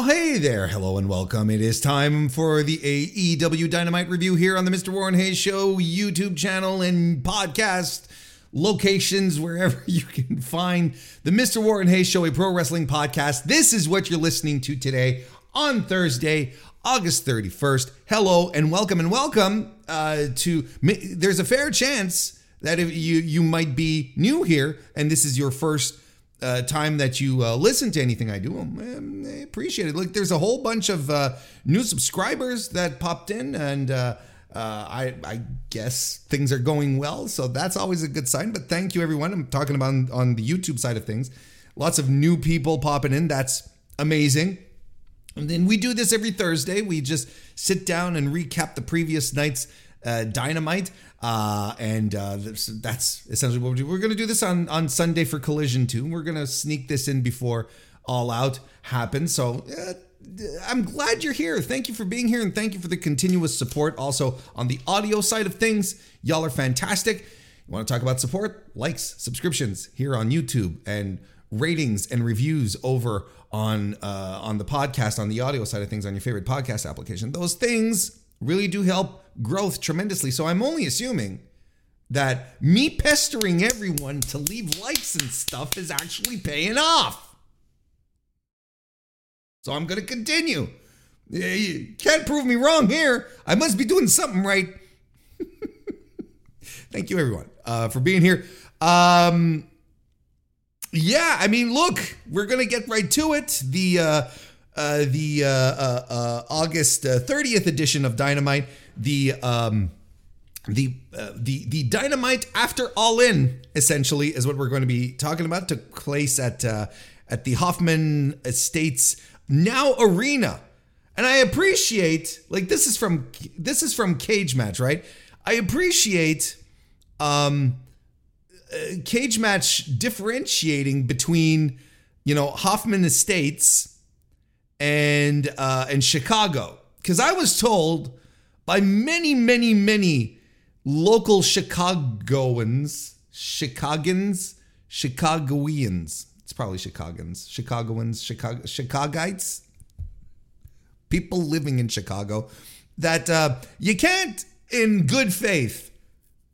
Oh, hey there. Hello and welcome. It is time for the AEW Dynamite review here on the Mr. Warren Hayes Show YouTube channel and podcast locations wherever you can find the Mr. Warren Hayes Show, a pro wrestling podcast. This is what you're listening to today on Thursday, August 31st. Hello and welcome and welcome uh, to. There's a fair chance that if you you might be new here and this is your first uh, time that you uh, listen to anything I do. Um, I appreciate it. Look, there's a whole bunch of uh, new subscribers that popped in, and uh, uh, I, I, guess things are going well. So that's always a good sign. But thank you, everyone. I'm talking about on, on the YouTube side of things. Lots of new people popping in. That's amazing. And then we do this every Thursday. We just sit down and recap the previous night's uh, Dynamite. Uh, and uh, that's essentially what we do. We're going to do this on, on Sunday for Collision 2. We're going to sneak this in before All Out happens. So uh, I'm glad you're here. Thank you for being here and thank you for the continuous support. Also, on the audio side of things, y'all are fantastic. You want to talk about support? Likes, subscriptions here on YouTube, and ratings and reviews over on uh, on the podcast on the audio side of things on your favorite podcast application. Those things really do help growth tremendously. So I'm only assuming that me pestering everyone to leave likes and stuff is actually paying off. So I'm going to continue. You can't prove me wrong here. I must be doing something right. Thank you, everyone, uh, for being here. Um, yeah, I mean, look, we're gonna get right to it. The uh, uh, the uh, uh, uh August 30th uh, edition of Dynamite, the um, the uh, the the Dynamite after All In essentially is what we're going to be talking about. Took place at at the Hoffman Estates Now Arena, and I appreciate like this is from this is from Cage Match, right? I appreciate um, Cage Match differentiating between you know Hoffman Estates and uh, and Chicago because I was told by many, many, many local Chicagoans, Chicagans, Chicagoans. It's probably Chicagans, Chicagoans, Chicago, Chicagites, people living in Chicago. That uh, you can't, in good faith,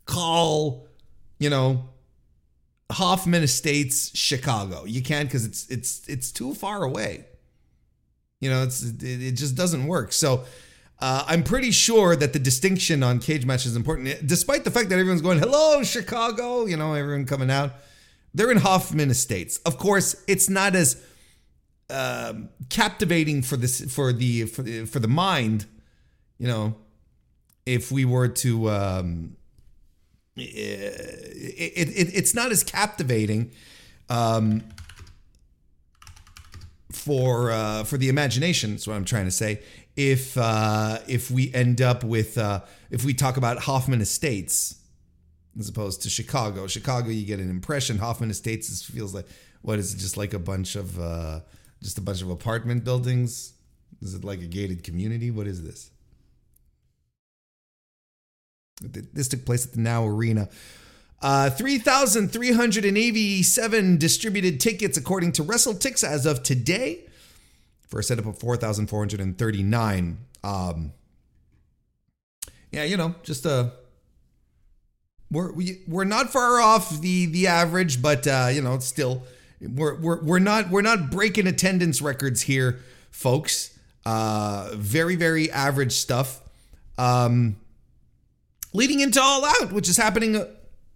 call, you know, Hoffman Estates Chicago. You can't because it's it's it's too far away. You know, it's it, it just doesn't work. So uh, I'm pretty sure that the distinction on cage match is important, despite the fact that everyone's going, "Hello, Chicago," you know, everyone coming out. They're in Hoffman Estates. Of course, it's not as um, captivating for this for the for the for the mind. You know, if we were to. Um, it, it, it's not as captivating um, for uh, for the imagination. That's what I'm trying to say. If uh, if we end up with uh, if we talk about Hoffman Estates as opposed to Chicago, Chicago you get an impression. Hoffman Estates is, feels like what is it? Just like a bunch of uh, just a bunch of apartment buildings. Is it like a gated community? What is this? This took place at the Now Arena. Uh, 3,387 distributed tickets according to WrestleTix as of today for a setup of 4,439. Um, yeah, you know, just uh we're we, we're not far off the the average, but uh, you know, still we're we're we're not we're not breaking attendance records here, folks. Uh, very very average stuff. Um, leading into All Out, which is happening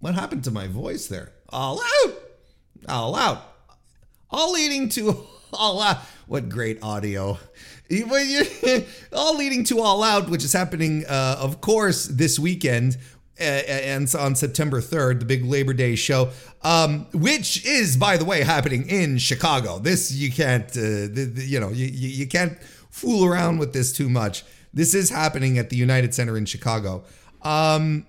what happened to my voice there? All out. All out. All leading to all out. What great audio. all leading to all out, which is happening, uh, of course, this weekend uh, and on September 3rd, the big Labor Day show, um, which is, by the way, happening in Chicago. This you can't, uh, the, the, you know, you, you can't fool around with this too much. This is happening at the United Center in Chicago. Um,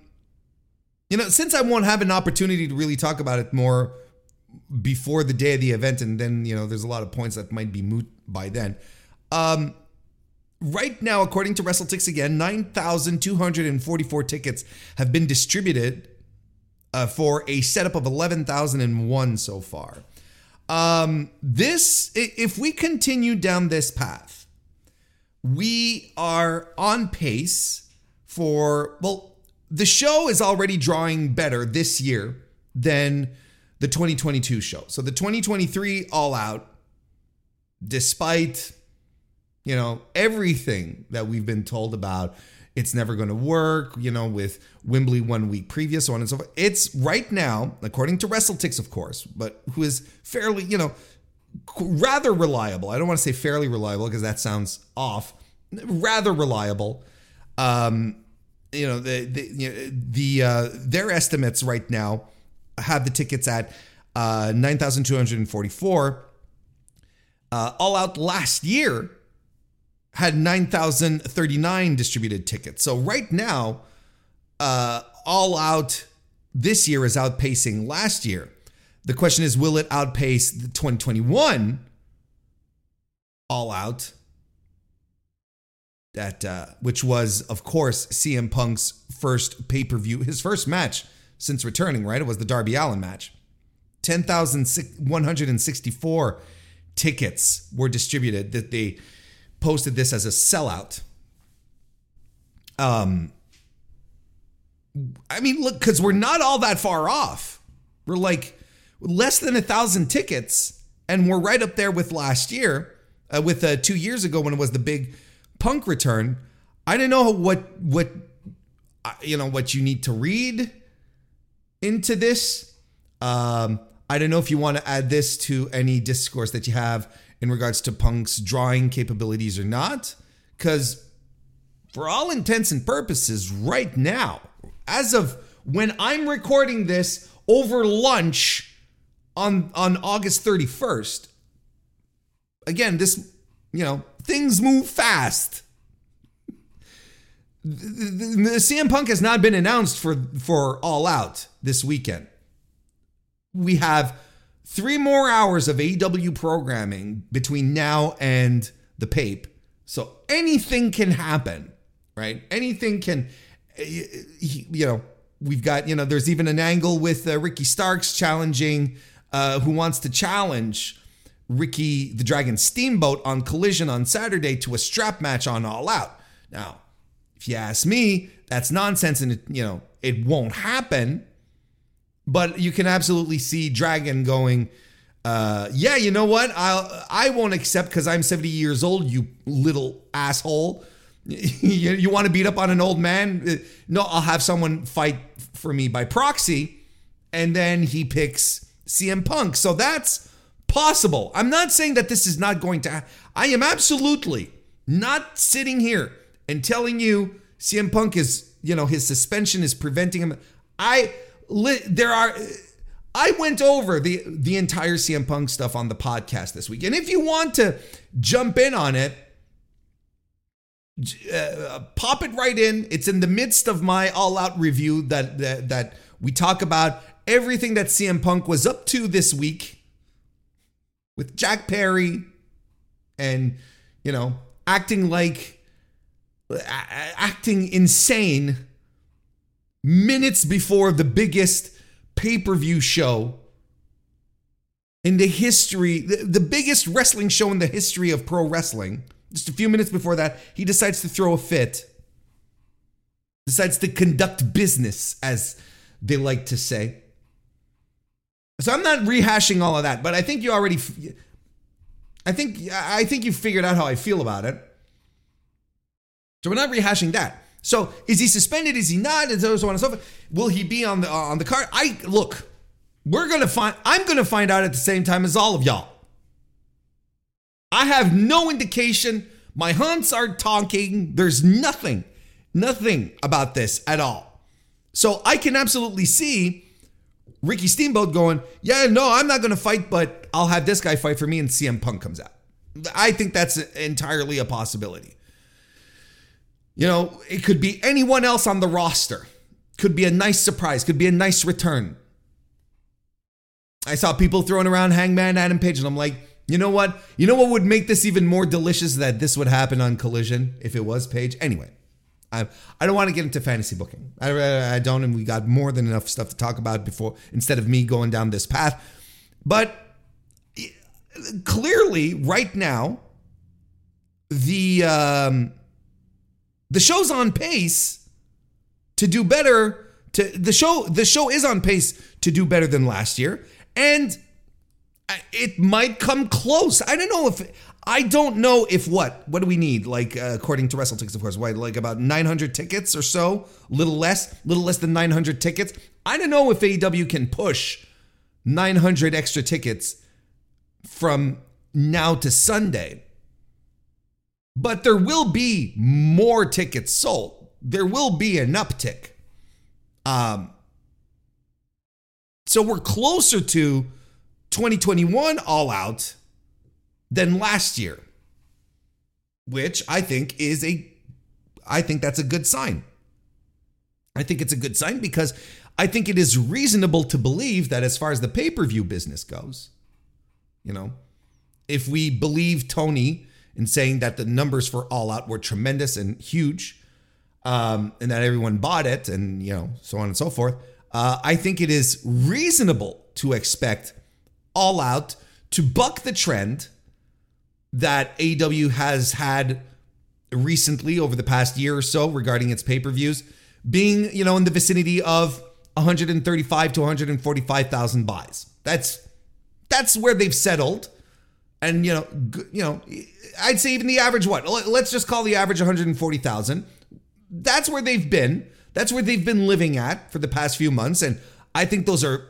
you know, since I won't have an opportunity to really talk about it more before the day of the event, and then, you know, there's a lot of points that might be moot by then. Um, right now, according to WrestleTix again, 9,244 tickets have been distributed uh, for a setup of 11,001 so far. Um, this, if we continue down this path, we are on pace for, well, the show is already drawing better this year than the 2022 show. So the 2023 All Out, despite, you know, everything that we've been told about, it's never going to work, you know, with Wembley one week previous, so on and so forth. It's right now, according to WrestleTix, of course, but who is fairly, you know, rather reliable. I don't want to say fairly reliable because that sounds off. Rather reliable. Um, you know, the the, the uh, their estimates right now have the tickets at uh, nine thousand two hundred and forty four. Uh, all out last year had 9,039 distributed tickets. So right now, uh, All Out this year is outpacing last year. The question is, will it outpace the 2021 All Out? That uh, which was, of course, CM Punk's first pay per view, his first match since returning. Right, it was the Darby Allin match. Ten thousand one hundred and sixty-four tickets were distributed that they posted this as a sellout. Um, I mean, look, because we're not all that far off. We're like less than a thousand tickets, and we're right up there with last year, uh, with uh, two years ago when it was the big punk return. I don't know what what you know what you need to read into this. Um, I don't know if you want to add this to any discourse that you have in regards to Punk's drawing capabilities or not. Because for all intents and purposes, right now, as of when I'm recording this over lunch on, on August 31st, again, this, you know, things move fast. The, CM Punk has not been announced for for All Out this weekend. We have three more hours of AEW programming between now and the Pape. So anything can happen, right? Anything can, you know, we've got, you know, there's even an angle with uh, Ricky Starks challenging, uh, who wants to challenge Ricky the Dragon Steamboat on Collision on Saturday to a strap match on All Out. Now, if you ask me, that's nonsense and, it, you know, it won't happen but you can absolutely see Dragon going, uh, yeah, you know what? I'll I won't accept because I'm 70 years old, you little asshole. you, you want to beat up on an old man? Uh, no, I'll have someone fight for me by proxy. And then he picks CM Punk. So that's possible. I'm not saying that this is not going to I am absolutely not sitting here and telling you CM Punk is, you know, his suspension is preventing him. I there are I went over the the entire CM Punk stuff on the podcast this week, and if you want to jump in on it, uh, pop it right in. It's in the midst of my all out review that, that that we talk about everything that CM Punk was up to this week with Jack Perry, and you know acting like acting insane minutes before the biggest pay per view show in the history, the, the biggest wrestling show in the history of pro wrestling. Just a few minutes before that, he decides to throw a fit, decides to conduct business, as they like to say. So I'm not rehashing all of that, but I think you already, I think I think you figured out how I feel about it. So we're not rehashing that. So is he suspended? Is he not? And so on and so forth. Will he be on the uh, on the card? I look. We're gonna find. I'm gonna find out at the same time as all of y'all. I have no indication. My hunts are talking. There's nothing, nothing about this at all. So I can absolutely see Ricky Steamboat going, yeah, no, I'm not going to fight, but I'll have this guy fight for me and CM Punk comes out. I think that's entirely a possibility. You know, it could be anyone else on the roster. Could be a nice surprise, could be a nice return. I saw people throwing around Hangman Adam Page, and I'm like, you know what? You know what would make this even more delicious that this would happen on Collision if it was Page? Anyway, I, I don't want to get into fantasy booking. I, I don't, and we got more than enough stuff to talk about before instead of me going down this path. But clearly, right now, the um, the show's on pace to do better. To the show, the show is on pace to do better than last year, and it might come close. I don't know if I don't know if what what do we need like uh, according to WrestleTix, of course, what like about 900 tickets or so, A little less, little less than 900 tickets. I don't know if AEW can push 900 extra tickets from now to Sunday. But there will be more tickets sold. There will be an uptick. Um, so we're closer to 2021 All Out than last year, which I think is a, I think that's a good sign. I think it's a good sign because I think it is reasonable to believe that as far as the pay per view business goes, you know, if we believe Tony in saying that the numbers for All Out were tremendous and huge, um, and that everyone bought it, and you know, so on and so forth, uh, I think it is reasonable to expect All Out to buck the trend that AEW has had recently over the past year or so regarding its pay per views, being you know in the vicinity of 135 to 145,000 buys. That's that's where they've settled. And you know, you know, I'd say even the average what? Let's just call the average 140,000. That's where they've been. That's where they've been living at for the past few months and I think those are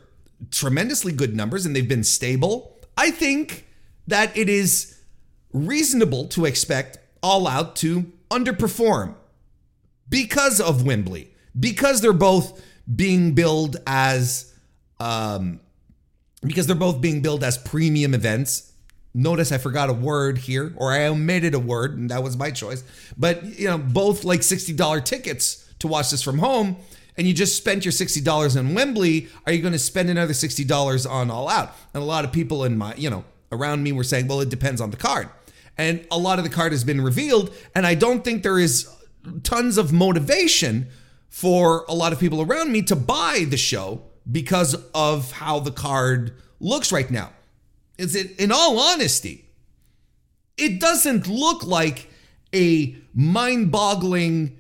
tremendously good numbers and they've been stable. I think that it is reasonable to expect All Out to underperform because of Wembley, because they're both being billed as um, because they're both being billed as premium events. Notice I forgot a word here, or I omitted a word, and that was my choice. But you know, both like sixty dollar tickets to watch this from home, and you just spent your sixty dollars on Wembley. Are you going to spend another sixty dollars on All Out? And a lot of people in my, you know, around me were saying, well, it depends on the card, and a lot of the card has been revealed, and I don't think there is tons of motivation for a lot of people around me to buy the show because of how the card looks right now. Is it, in all honesty, it doesn't look like a mind boggling,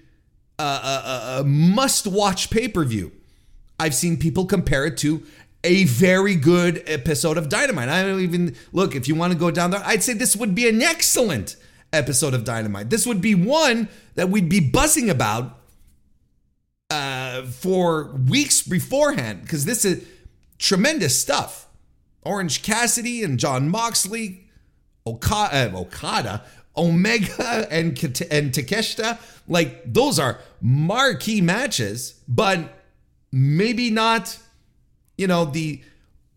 uh, uh, uh, uh must watch pay per view. I've seen people compare it to a very good episode of Dynamite. I don't even look, if you want to go down there, I'd say this would be an excellent episode of Dynamite. This would be one that we'd be buzzing about uh, for weeks beforehand because this is tremendous stuff. Orange Cassidy and Jon Moxley, Okada, uh, Okada Omega and and Takeshita, like those are marquee matches, but maybe not, you know, the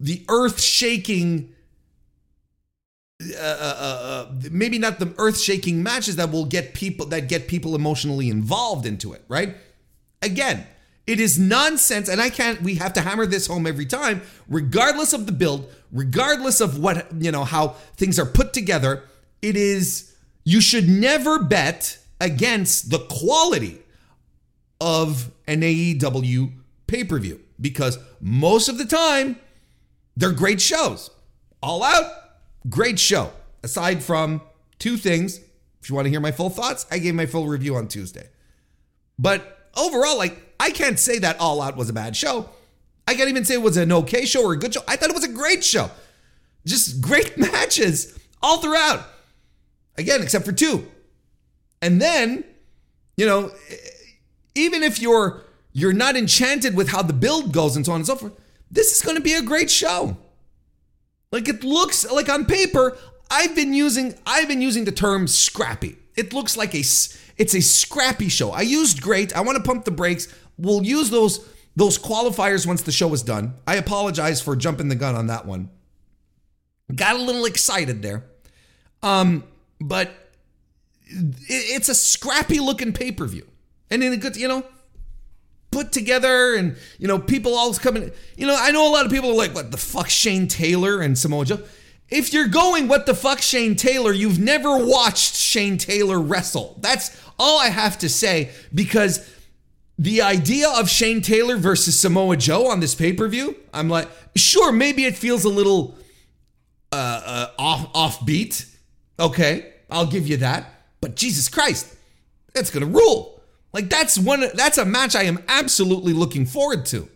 the earth shaking. Uh, uh, uh, uh, maybe not the earth shaking matches that will get people that get people emotionally involved into it, right? Again, it is nonsense, and I can't. We have to hammer this home every time, regardless of the build, regardless of what you know how things are put together. It is you should never bet against the quality of an AEW pay per view because most of the time they're great shows. All out, great show. Aside from two things, if you want to hear my full thoughts, I gave my full review on Tuesday. But overall, like, I can't say that All Out was a bad show. I can't even say it was an okay show or a good show. I thought it was a great show. Just great matches all throughout. Again, except for two. And then, you know, even if you're you're not enchanted with how the build goes and so on and so forth, this is going to be a great show. Like it looks like on paper, I've been using I've been using the term scrappy. It looks like a it's a scrappy show. I used great. I want to pump the brakes. We'll use those those qualifiers once the show is done. I apologize for jumping the gun on that one. Got a little excited there. Um, but it's a scrappy looking pay-per-view. And in a good, you know, put together and you know, people always coming, you know, I know a lot of people are like, what the fuck Shane Taylor and Samoa Joe. If you're going, what the fuck, Shane Taylor, you've never watched Shane Taylor wrestle. That's all I have to say because the idea of Shane Taylor versus Samoa Joe on this pay per view, I'm like, sure, maybe it feels a little uh, uh, off offbeat. Okay, I'll give you that. But Jesus Christ, that's gonna rule. Like that's one. That's a match I am absolutely looking forward to.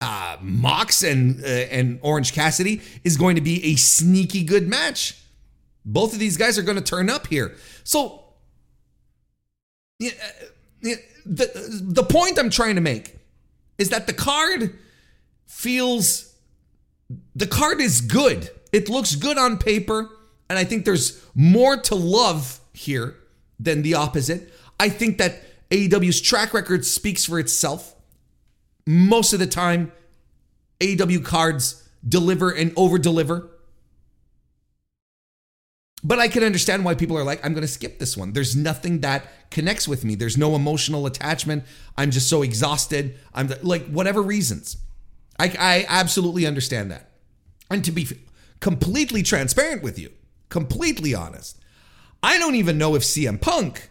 Uh, Mox and uh, and Orange Cassidy is going to be a sneaky good match. Both of these guys are going to turn up here. So, yeah, uh, the the point I'm trying to make is that the card feels the card is good. It looks good on paper, and I think there's more to love here than the opposite. I think that AEW's track record speaks for itself. Most of the time, AEW cards deliver and over deliver. But I can understand why people are like, I'm going to skip this one. There's nothing that connects with me. There's no emotional attachment. I'm just so exhausted. I'm like, whatever reasons. I, I absolutely understand that. And to be completely transparent with you, completely honest, I don't even know if CM Punk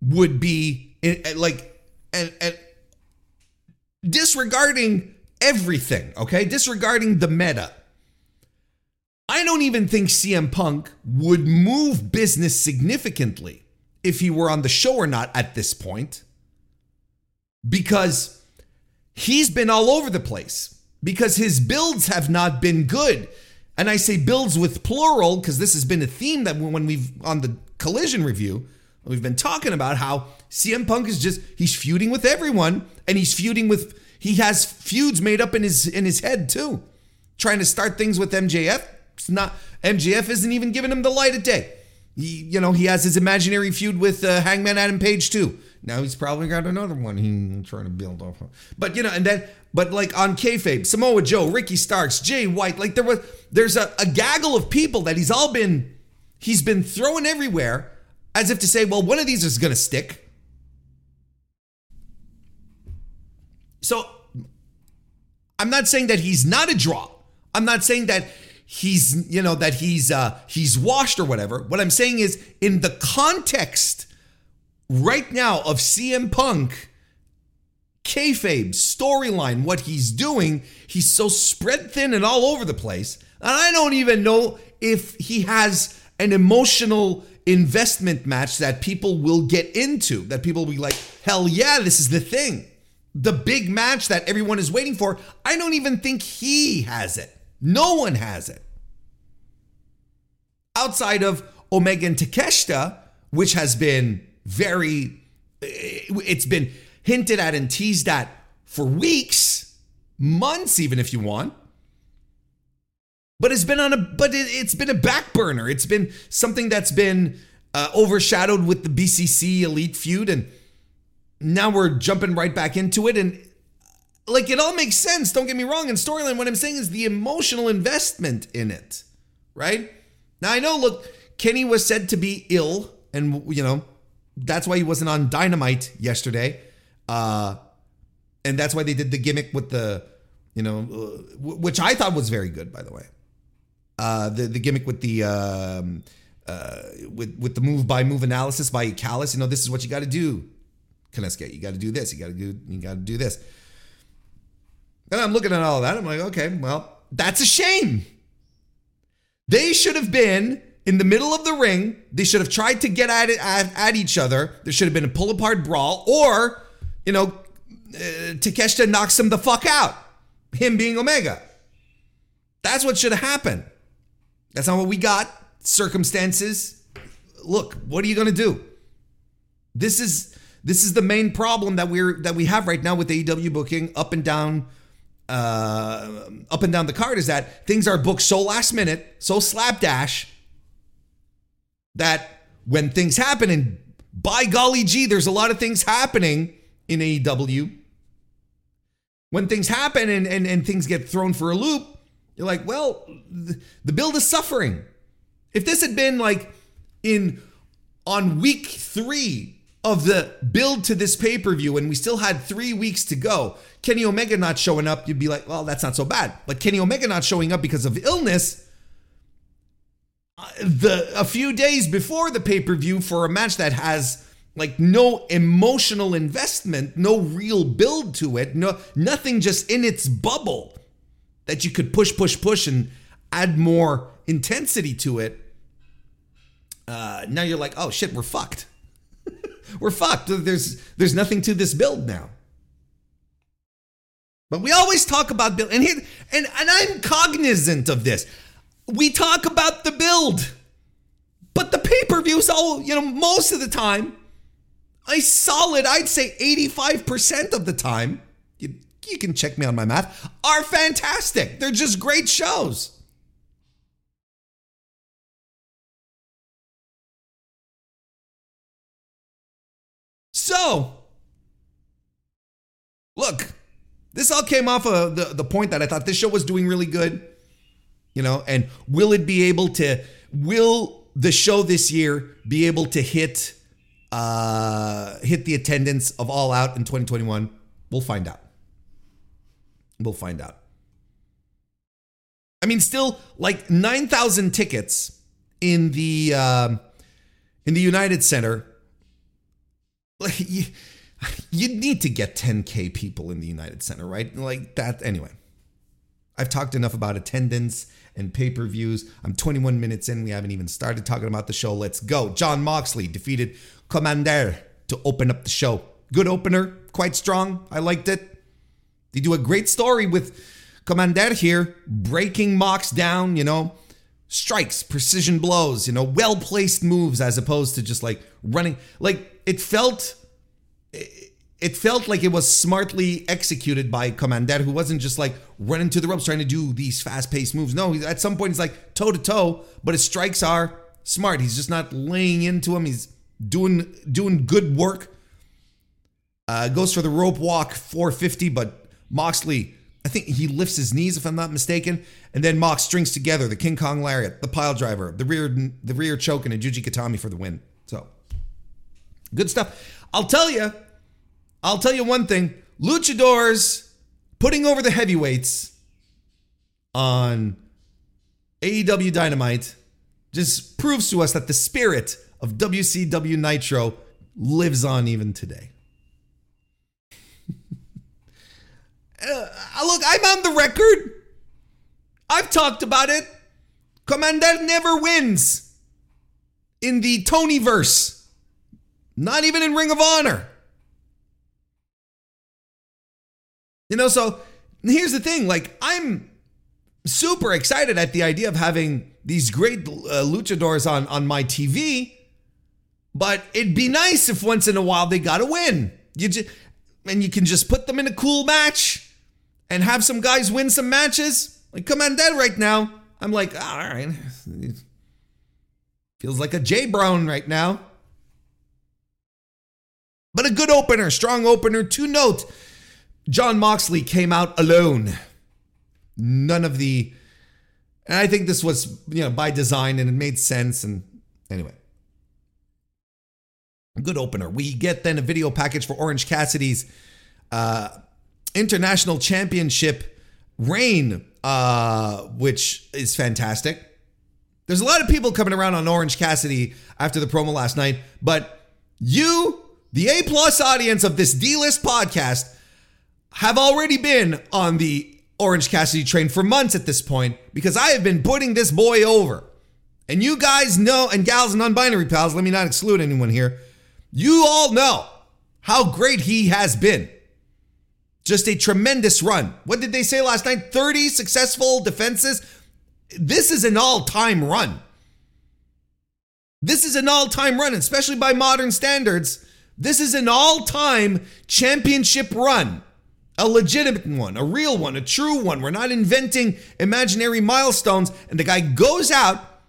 would be eh, like, and, and disregarding everything, okay? Disregarding the meta. I don't even think CM Punk would move business significantly if he were on the show or not at this point because he's been all over the place because his builds have not been good. And I say builds with plural because this has been a theme that when we've on the collision review, we've been talking about how CM Punk is just he's feuding with everyone and he's feuding with he has feuds made up in his in his head too. Trying to start things with MJF. It's not MJF isn't even giving him the light of day. He, you know, he has his imaginary feud with uh, Hangman Adam Page too. Now he's probably got another one he's trying to build off of. But you know, and then but like on kayfabe, Samoa Joe, Ricky Starks, Jay White, like there was there's a, a gaggle of people that he's all been he's been throwing everywhere as if to say, well, one of these is gonna stick. So I'm not saying that he's not a draw. I'm not saying that he's you know that he's uh he's washed or whatever. What I'm saying is in the context right now of CM Punk kayfabe storyline, what he's doing, he's so spread thin and all over the place. And I don't even know if he has an emotional investment match that people will get into, that people will be like, hell yeah, this is the thing. The big match that everyone is waiting for. I don't even think he has it. No one has it. Outside of Omega and Takeshita, which has been very, it's been hinted at and teased at for weeks, months, even if you want. But it's been on a, but it, has been a back burner. It's been something that's been uh, overshadowed with the BCC Elite feud, and now we're jumping right back into it. And like it all makes sense. Don't get me wrong. In storyline, what I'm saying is the emotional investment in it, right? Now I know. Look, Kenny was said to be ill, and you know that's why he wasn't on Dynamite yesterday. Uh, and that's why they did the gimmick with the, you know, uh, which I thought was very good, by the way. Uh, the the gimmick with the um, uh, with with the move by move analysis by Callis. You know, this is what you got to do, Kaleska. You got to do this. You got to do you got to do this. And I'm looking at all that. I'm like, okay, well, that's a shame. They should have been in the middle of the ring. They should have tried to get at it at, at each other. There should have been a pull apart brawl, or you know, uh, Takeshita knocks him the fuck out. Him being Omega. That's what should have happened. That's not what we got. Circumstances. Look, what are you gonna do? This is this is the main problem that we're that we have right now with AEW booking up and down uh up and down the card is that things are booked so last minute, so slapdash that when things happen, and by golly gee, there's a lot of things happening in AEW. When things happen and, and, and things get thrown for a loop, you're like, well, the build is suffering. If this had been like in on week three of the build to this pay per view and we still had three weeks to go, Kenny Omega not showing up, you'd be like, well, that's not so bad. But Kenny Omega not showing up because of illness, the a few days before the pay-per-view for a match that has like no emotional investment, no real build to it, no nothing just in its bubble. that you could push, push, push and add more intensity to it, uh, now you're like, oh shit, we're fucked. we're fucked. There's there's nothing to this build now. But we always talk about build, and here, and and I'm cognizant of this. We talk about the build, but the pay per views, all you know, most of the time, a solid, I'd say 85% of the time, you, you can check me on my math, are fantastic. They're just great shows. So, look, this all came off of the, the point that I thought this show was doing really good. You know, and will it be able to, will the show this year be able to hit uh hit the attendance of All Out in 2021? We'll find out. We'll find out. I mean, still like 9,000 tickets in the um, in the United Center like you, you need to get 10k people in the United Center, right? Like that anyway. I've talked enough about attendance and pay-per-views. I'm 21 minutes in. We haven't even started talking about the show. Let's go. Jon Moxley defeated Komander to open up the show. Good opener, quite strong. I liked it. They do a great story with Komander here, breaking Mox down, you know, strikes, precision blows, you know, well placed moves as opposed to just like running. Like it felt, it felt like it was smartly executed by Komander, who wasn't just like running to the ropes trying to do these fast paced moves. No, at some point he's like toe to toe, but his strikes are smart. He's just not laying into him. He's doing doing good work. Uh, goes for the rope walk 450, but Moxley I think he lifts his knees, if I'm not mistaken, and then Mox strings together the King Kong lariat, the pile driver, the rear, the rear choke, and a Juji Gatame for the win. So, good stuff. I'll tell you, I'll tell you one thing: Luchadors putting over the heavyweights on AEW Dynamite just proves to us that the spirit of WCW Nitro lives on even today. Uh, look, I'm on the record. I've talked about it. Komander never wins in the Tony verse. Not even in Ring of Honor. You know, so here's the thing like, I'm super excited at the idea of having these great uh, luchadors on, on my TV, but it'd be nice if once in a while they got a win. You just, and you can just put them in a cool match and have some guys win some matches. Like Komander right now. I'm like, all right. Feels like a J Brown right now. But a good opener, strong opener. To note, Jon Moxley came out alone. None of the. And I think this was, you know, by design and it made sense. And anyway, good opener. We get then a video package for Orange Cassidy's uh, international championship reign, uh, which is fantastic. There's a lot of people coming around on Orange Cassidy after the promo last night, but you, the A plus audience of this D list podcast, have already been on the Orange Cassidy train for months at this point because I have been putting this boy over. And you guys know, and gals and non binary pals, let me not exclude anyone here. You all know how great he has been. Just a tremendous run. What did they say last night? 30 successful defenses. This is an all time run. This is an all time run, especially by modern standards. This is an all time championship run. A legitimate one, a real one, a true one. We're not inventing imaginary milestones. And the guy goes out,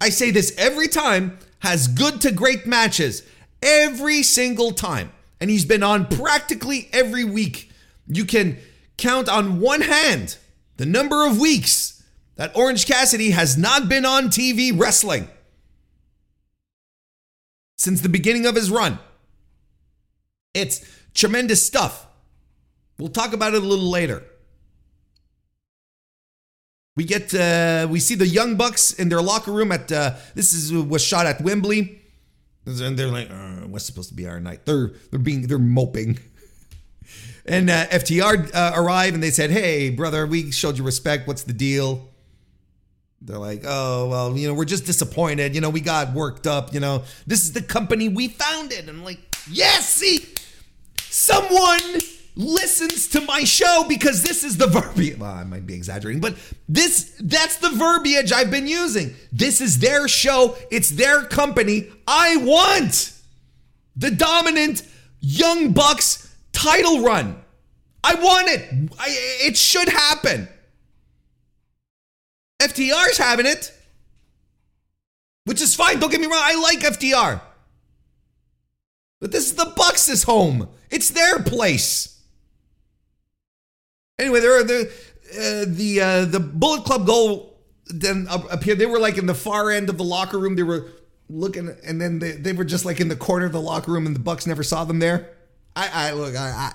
I say this every time, has good to great matches every single time. And he's been on practically every week you can count on one hand the number of weeks that Orange Cassidy has not been on TV wrestling since the beginning of his run. It's tremendous stuff. We'll talk about it a little later. We get uh, we see the Young Bucks in their locker room at uh, this is was shot at Wembley, and they're like, uh, "What's supposed to be our night?" They're they're being they're moping. and uh, FTR uh, arrive and they said, "Hey, brother, we showed you respect. What's the deal?" They're like, "Oh, well, you know, we're just disappointed. You know, we got worked up. You know, this is the company we founded." And I'm like, "Yes, see, someone." Listens to my show because this is the verbiage. Well, I might be exaggerating, but this that's the verbiage I've been using. This is their show, it's their company. I want the dominant Young Bucks title run. I want it. I, it should happen. FTR's having it, which is fine. Don't get me wrong. I like FTR. But this is the Bucks' home. It's their place. Anyway, there are the uh, the uh, the Bullet Club Gold then appeared. They were like in the far end of the locker room. They were looking, and then they, they were just like in the corner of the locker room, and the Bucks never saw them there. I, I look, I,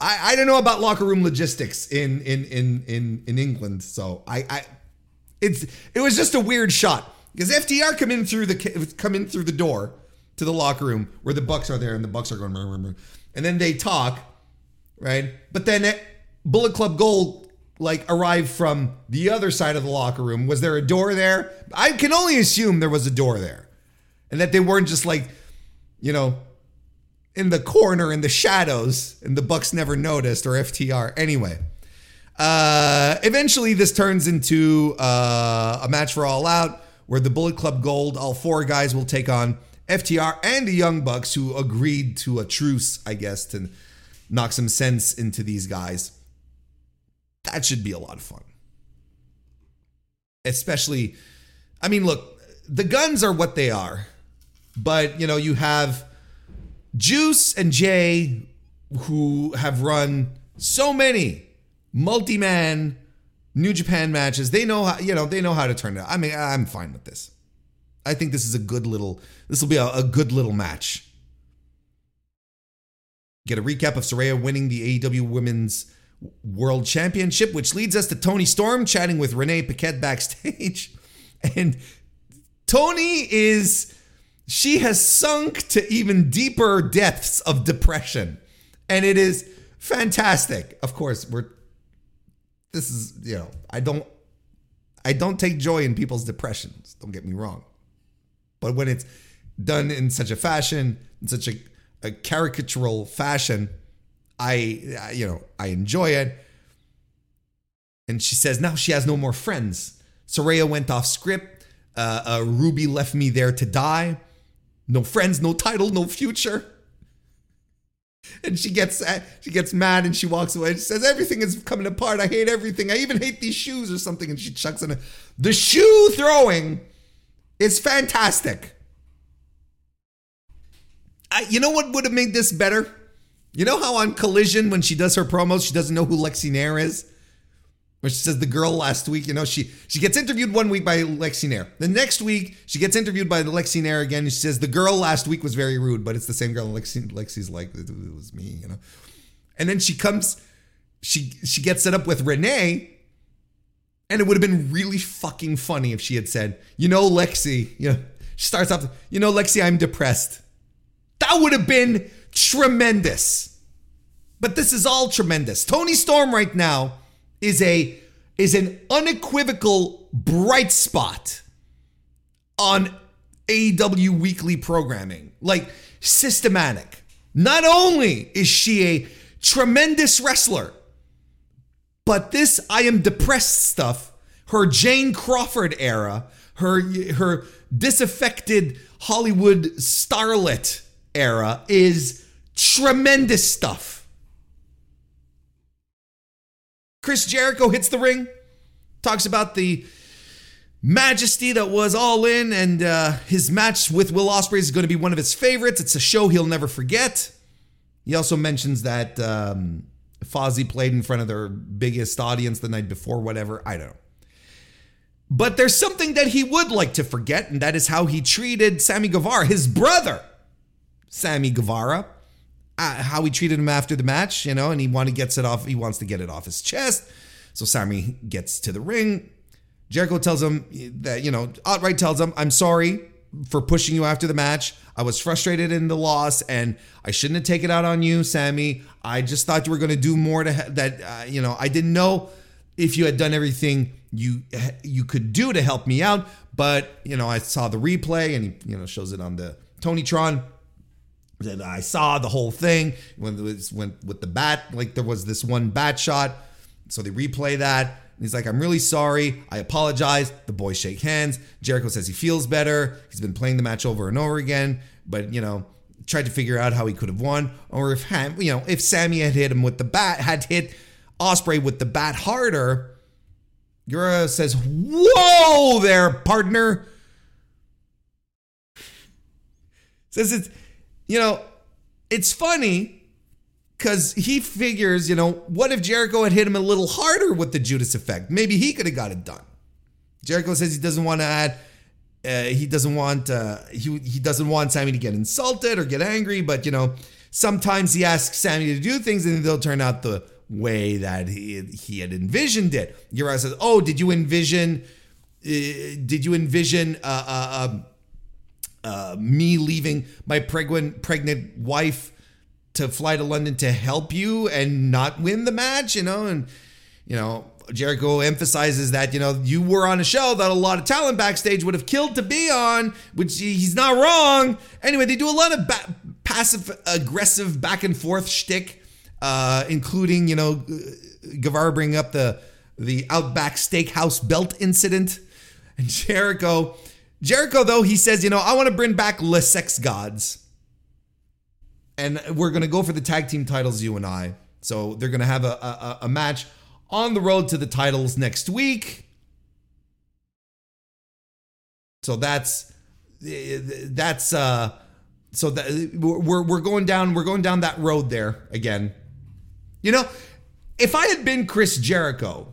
I, I don't know about locker room logistics in in in in in England, so I, I, it's it was just a weird shot because FTR come in through the come in through the door to the locker room where the Bucks are there, and the Bucks are going, and then they talk, right? But then. It, Bullet Club Gold like arrived from the other side of the locker room? Was there a door there? I can only assume there was a door there. And that they weren't just like, you know, in the corner in the shadows and the Bucks never noticed or FTR. Anyway, uh eventually this turns into uh, a match for All Out where the Bullet Club Gold, all four guys will take on FTR and the Young Bucks who agreed to a truce, I guess, to knock some sense into these guys. That should be a lot of fun. Especially, I mean, look, the guns are what they are, but you know, you have Juice and Jay who have run so many multi-man New Japan matches. They know how, you know, they know how to turn it out. I mean, I'm fine with this. I think this is a good little, this will be a, a good little match. Get a recap of Saraya winning the AEW Women's World Championship, which leads us to Toni Storm chatting with Renee Paquette backstage. And Toni is, she has sunk to even deeper depths of depression. And it is fantastic. Of course, we're, this is, you know, I don't, I don't take joy in people's depressions. Don't get me wrong. But when it's done in such a fashion, in such a, a caricatural fashion, I, you know, I enjoy it. And she says now she has no more friends. Saraya went off script. Uh, uh, Ruby left me there to die. No friends, no title, no future. And she gets uh, she gets mad and she walks away. She says everything is coming apart. I hate everything. I even hate these shoes or something. And she chucks in a, the shoe throwing is fantastic. I, you know what would have made this better? You know how on Collision, when she does her promos, she doesn't know who Lexy Nair is? Where she says the girl last week, you know, she she gets interviewed one week by Lexy Nair. The next week, she gets interviewed by Lexy Nair again. And she says the girl last week was very rude, but it's the same girl. Lexy, Lexy's like, it was me, you know. And then she comes, she she gets set up with Renee, and it would have been really fucking funny if she had said, you know, Lexy, you know, she starts off, you know, Lexy, I'm depressed. That would have been tremendous. But this is all tremendous. Toni Storm right now is a is an unequivocal bright spot on AEW weekly programming. Like systematic. Not only is she a tremendous wrestler, but this I am depressed stuff, her Jane Crawford era, her her disaffected Hollywood starlet era is Tremendous stuff. Chris Jericho hits the ring, talks about the majesty that was all in, and uh, his match with Will Ospreay is going to be one of his favorites. It's a show he'll never forget. He also mentions that um, Fozzy played in front of their biggest audience the night before, whatever. I don't know. But there's something that he would like to forget, and that is how he treated Sammy Guevara, his brother, Sammy Guevara uh, how he treated him after the match, you know, and he want to gets it off. He wants to get it off his chest. So Sammy gets to the ring. Jericho tells him that you know outright tells him, "I'm sorry for pushing you after the match. I was frustrated in the loss, and I shouldn't have taken it out on you, Sammy. I just thought you were going to do more to that. Uh, you know, I didn't know if you had done everything you you could do to help me out, but you know, I saw the replay, and he you know shows it on the Tonytron. And I saw the whole thing when it was went with the bat. Like there was this one bat shot, so they replay that. He's like, I'm really sorry. I apologize. The boys shake hands. Jericho says he feels better. He's been playing the match over and over again, but you know, tried to figure out how he could have won, or if you know, if Sammy had hit him with the bat, had hit Ospreay with the bat harder. Guevara says, "Whoa, there, partner." Says it's, you know, it's funny because he figures, you know, what if Jericho had hit him a little harder with the Judas effect? Maybe he could have got it done. Jericho says he doesn't want to add. Uh, he doesn't want uh, he he doesn't want Sammy to get insulted or get angry, but you know sometimes he asks Sammy to do things and they'll turn out the way that he he had envisioned it. Uriah says, "Oh, did you envision? Uh, did you envision uh, uh, um, uh, me leaving my pregnant pregnant wife?" to fly to London to help you and not win the match, you know, and you know, Jericho emphasizes that, you know, you were on a show that a lot of talent backstage would have killed to be on, which he's not wrong. Anyway, they do a lot of ba- passive aggressive back and forth shtick, uh, including, you know, Guevara bringing up the the Outback Steakhouse belt incident. And Jericho, Jericho, though, he says, you know, I want to bring back Le Sex Gods and we're gonna go for the tag team titles, you and I. So they're gonna have a, a, a match on the road to the titles next week. So that's that's uh so that we're we're going down we're going down that road there again. You know, if I had been Chris Jericho,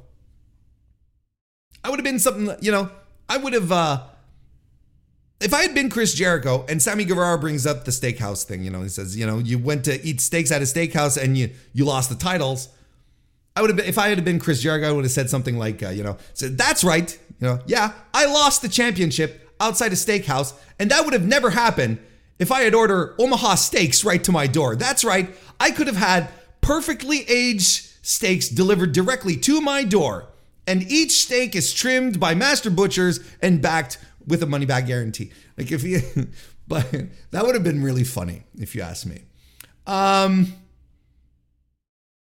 I would have been something, you know, I would have uh if I had been Chris Jericho and Sammy Guevara brings up the steakhouse thing, you know, he says, you know, you went to eat steaks at a steakhouse and you you lost the titles. I would have been if I had been Chris Jericho, I would have said something like, uh, you know, said that's right, you know, yeah, I lost the championship outside a steakhouse, and that would have never happened if I had ordered Omaha steaks right to my door. That's right, I could have had perfectly aged steaks delivered directly to my door, and each steak is trimmed by master butchers and backed with a money back guarantee. Like if you, but that would have been really funny if you ask me. Um,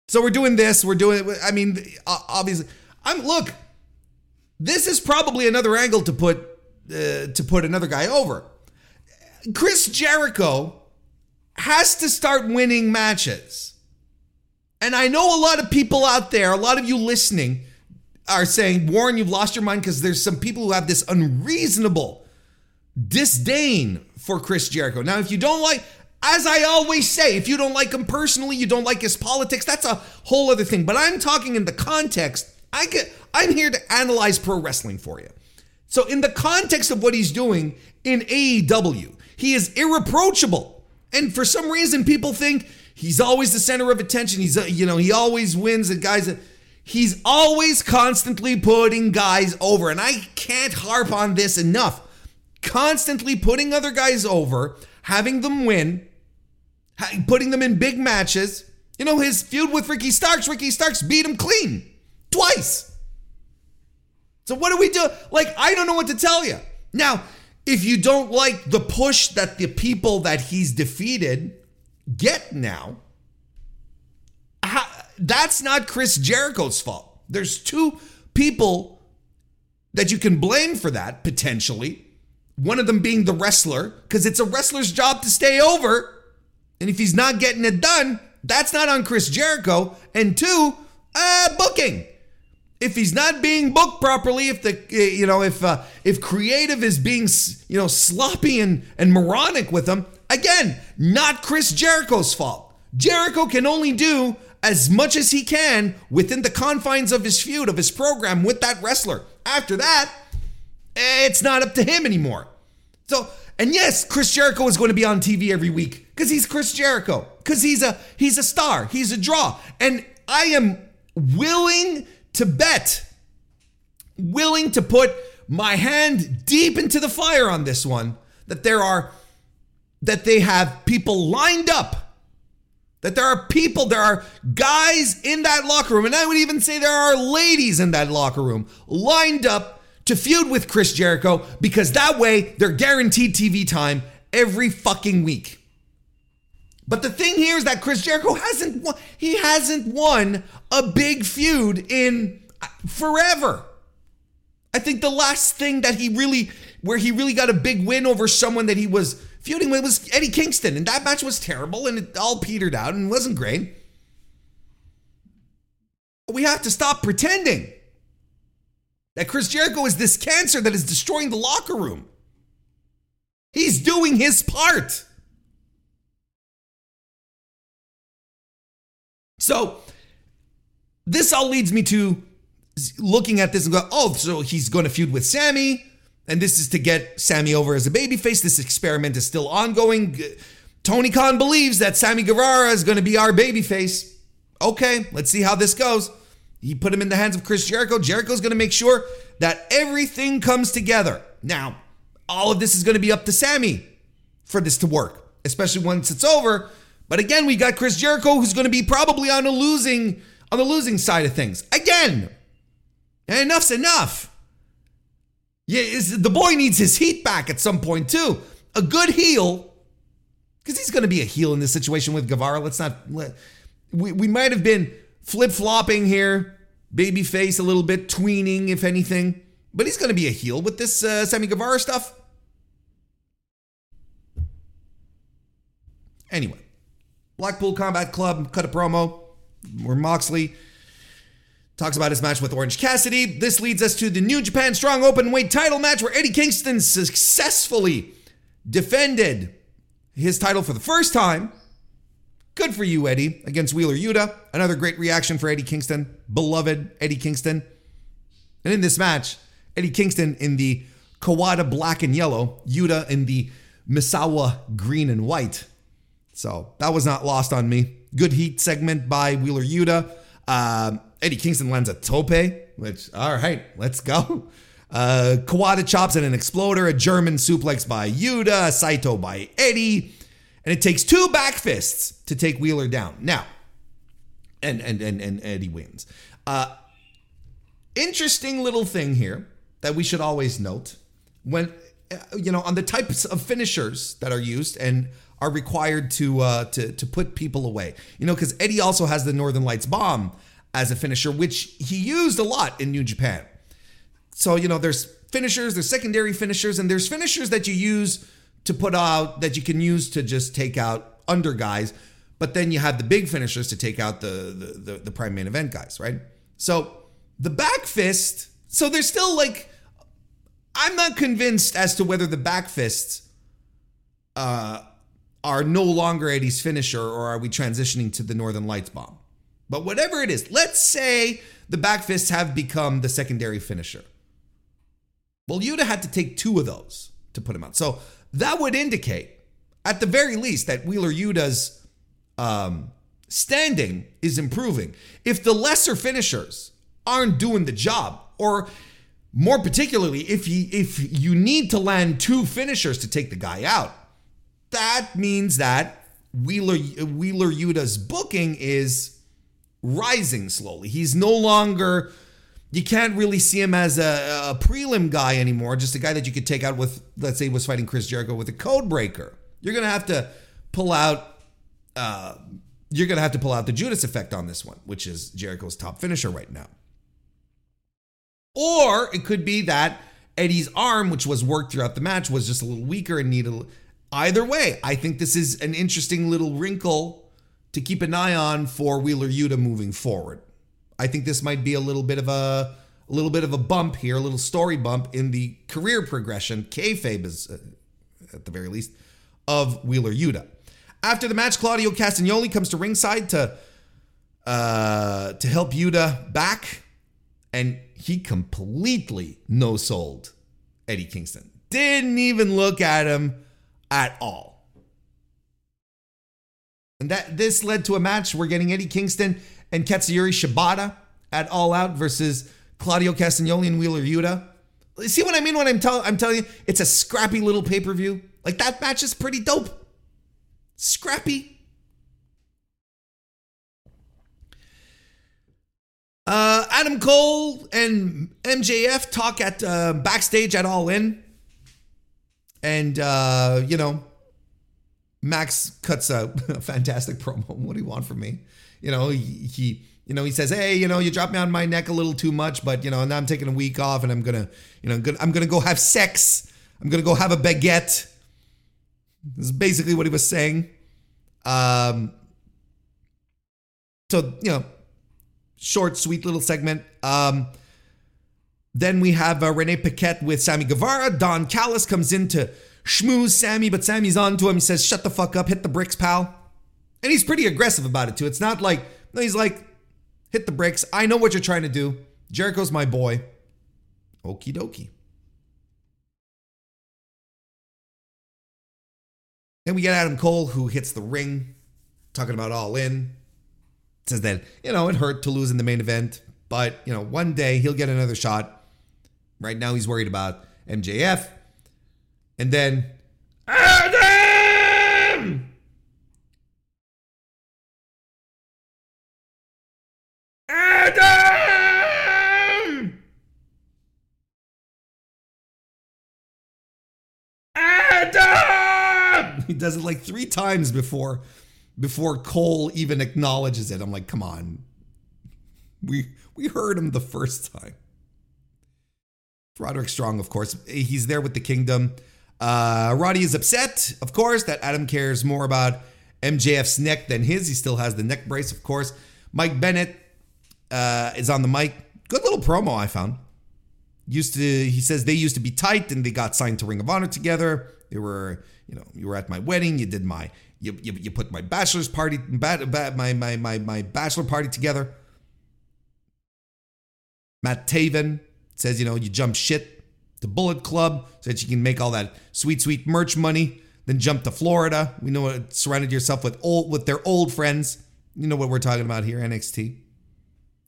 so we're doing this. We're doing. I mean, obviously, I'm look. This is probably another angle to put uh, to put another guy over. Chris Jericho has to start winning matches. And I know a lot of people out there, a lot of you listening, are saying, Warren, you've lost your mind because there's some people who have this unreasonable disdain for Chris Jericho. Now, if you don't like, as I always say, if you don't like him personally, you don't like his politics, that's a whole other thing. But I'm talking in the context. I get I'm here to analyze pro wrestling for you. So in the context of what he's doing in AEW, he is irreproachable. And for some reason people think he's always the center of attention. He's you know, he always wins and guys He's always constantly putting guys over, and I can't harp on this enough. Constantly putting other guys over, having them win, putting them in big matches. You know, his feud with Ricky Starks, Ricky Starks beat him clean twice. So, what do we do? Like, I don't know what to tell you. Now, if you don't like the push that the people that he's defeated get now, that's not Chris Jericho's fault. There's two people that you can blame for that potentially. One of them being the wrestler, because it's a wrestler's job to stay over. And if he's not getting it done, that's not on Chris Jericho. And two, uh, booking. If he's not being booked properly, if the you know if uh, if creative is being you know sloppy and and moronic with him, again, not Chris Jericho's fault. Jericho can only do as much as he can within the confines of his feud, of his program with that wrestler. After that, eh, it's not up to him anymore. So, and yes, Chris Jericho is going to be on TV every week because he's Chris Jericho, because he's a he's a star, he's a draw, and I am willing to bet, willing to put my hand deep into the fire on this one that there are that they have people lined up that there are people, there are guys in that locker room, and I would even say there are ladies in that locker room lined up to feud with Chris Jericho because that way they're guaranteed TV time every fucking week. But the thing here is that Chris Jericho hasn't won, he hasn't won a big feud in uh, forever. I think the last thing that he really where he really got a big win over someone that he was feuding with was Eddie Kingston, and that match was terrible and it all petered out and wasn't great. We have to stop pretending that Chris Jericho is this cancer that is destroying the locker room. He's doing his part. So, this all leads me to looking at this and go, oh, so he's going to feud with Sammy and this is to get Sammy over as a babyface. This experiment is still ongoing. Tony Khan believes that Sammy Guevara is going to be our babyface. Okay, let's see how this goes. He put him in the hands of Chris Jericho. Jericho's going to make sure that everything comes together. Now, all of this is going to be up to Sammy for this to work, especially once it's over. But again, we got Chris Jericho who's going to be probably on a losing on the losing side of things. Again. And enough's enough. Yeah, the boy needs his heat back at some point too. A good heel, because he's going to be a heel in this situation with Guevara. Let's not let we we might have been flip flopping here, baby face a little bit, tweening if anything, but he's going to be a heel with this uh, Sammy Guevara stuff. Anyway, Blackpool Combat Club cut a promo where Moxley Talks about his match with Orange Cassidy. This leads us to the New Japan Strong Open Weight title match where Eddie Kingston successfully defended his title for the first time. Good for you, Eddie, against Wheeler Yuta. Another great reaction for Eddie Kingston. Beloved Eddie Kingston. And in this match, Eddie Kingston in the Kawada black and yellow, Yuta in the Misawa green and white. So that was not lost on me. Good heat segment by Wheeler Yuta. Um, Eddie Kingston lands a tope, which, all right, let's go. Uh, Kawada chops and an exploder, a German suplex by Yuta, Saito by Eddie, and it takes two back fists to take Wheeler down. Now, and and and, and Eddie wins. Uh, interesting little thing here that we should always note when uh, you know on the types of finishers that are used and are required to uh, to to put people away. You know, because Eddie also has the Northern Lights bomb as a finisher, which he used a lot in New Japan. So, you know, there's finishers, there's secondary finishers, and there's finishers that you use to put out that you can use to just take out under guys. But then you have the big finishers to take out the the, the, the prime main event guys, right? So the back fist, so there's still like I'm not convinced as to whether the back fists uh, are no longer Eddie's finisher or are we transitioning to the Northern Lights bomb. But whatever it is, let's say the back fists have become the secondary finisher. Well, Yuta had to take two of those to put him out. So that would indicate, at the very least, that Wheeler Yuta's um, standing is improving. If the lesser finishers aren't doing the job, or more particularly, if you if you need to land two finishers to take the guy out, that means that Wheeler Wheeler Yuta's booking is rising slowly. He's no longer you can't really see him as a, a, prelim guy anymore, just a guy that you could take out with, let's say, he was fighting Chris Jericho with a code breaker. You're gonna have to pull out. Uh, you're gonna have to pull out the Judas effect on this one, which is Jericho's top finisher right now. Or it could be that Eddie's arm, which was worked throughout the match, was just a little weaker and needed. Either way, I think this is an interesting little wrinkle to keep an eye on for Wheeler Yuta moving forward. I think this might be a little bit of a, a little bit of a bump here, a little story bump in the career progression, kayfabe is uh, at the very least, of Wheeler Yuta. After the match, Claudio Castagnoli comes to ringside to uh, to help Yuta back, and he completely no sold Eddie Kingston. Didn't even look at him at all. And that this led to a match. We're getting Eddie Kingston and Katsuyori Shibata at All Out versus Claudio Castagnoli and Wheeler Yuta. See what I mean when I'm, I'm telling you? It's a scrappy little pay per view. Like that match is pretty dope. Scrappy. Uh, Adam Cole and MJF talk at uh, backstage at All In, and uh, you know, Max cuts a, a, fantastic promo. What do you want from me? You know, he, he, you know, he says, "Hey, you know, you dropped me on my neck a little too much, but you know, now I'm taking a week off, and I'm gonna, you know, I'm gonna, I'm gonna go have sex. I'm gonna go have a baguette." This is basically what he was saying. Um, so you know short, sweet little segment. Um, then we have uh, Renee Paquette with Sammy Guevara. Don Callis comes in to schmooze Sammy, but Sammy's on to him. He says, Shut the fuck up, hit the bricks, pal. And he's pretty aggressive about it, too. It's not like, no, he's like, Hit the bricks. I know what you're trying to do. Jericho's my boy. Okie dokie. Then we get Adam Cole, who hits the ring, talking about All In says that, you know, it hurt to lose in the main event, but, you know, one day he'll get another shot. Right now he's worried about MJF. And then Adam! Adam! Adam! He does it like three times before before Cole even acknowledges it. I'm like, come on. We we heard him the first time. Roderick Strong, of course, he's there with the kingdom. Uh, Roddy is upset, of course, that Adam cares more about MJF's neck than his. He still has the neck brace, of course. Mike Bennett uh, is on the mic. Good little promo, I found. Used to, he says they used to be tight and they got signed to Ring of Honor together. They were, you know, you were at my wedding. You did my you, you, you put my bachelor's party, my, my, my, my bachelor party together. Matt Taven says, you know, you jump shit to Bullet Club so that you can make all that sweet, sweet merch money. Then jump to Florida. We know what surrounded yourself with old with their old friends. You know what we're talking about here, NXT.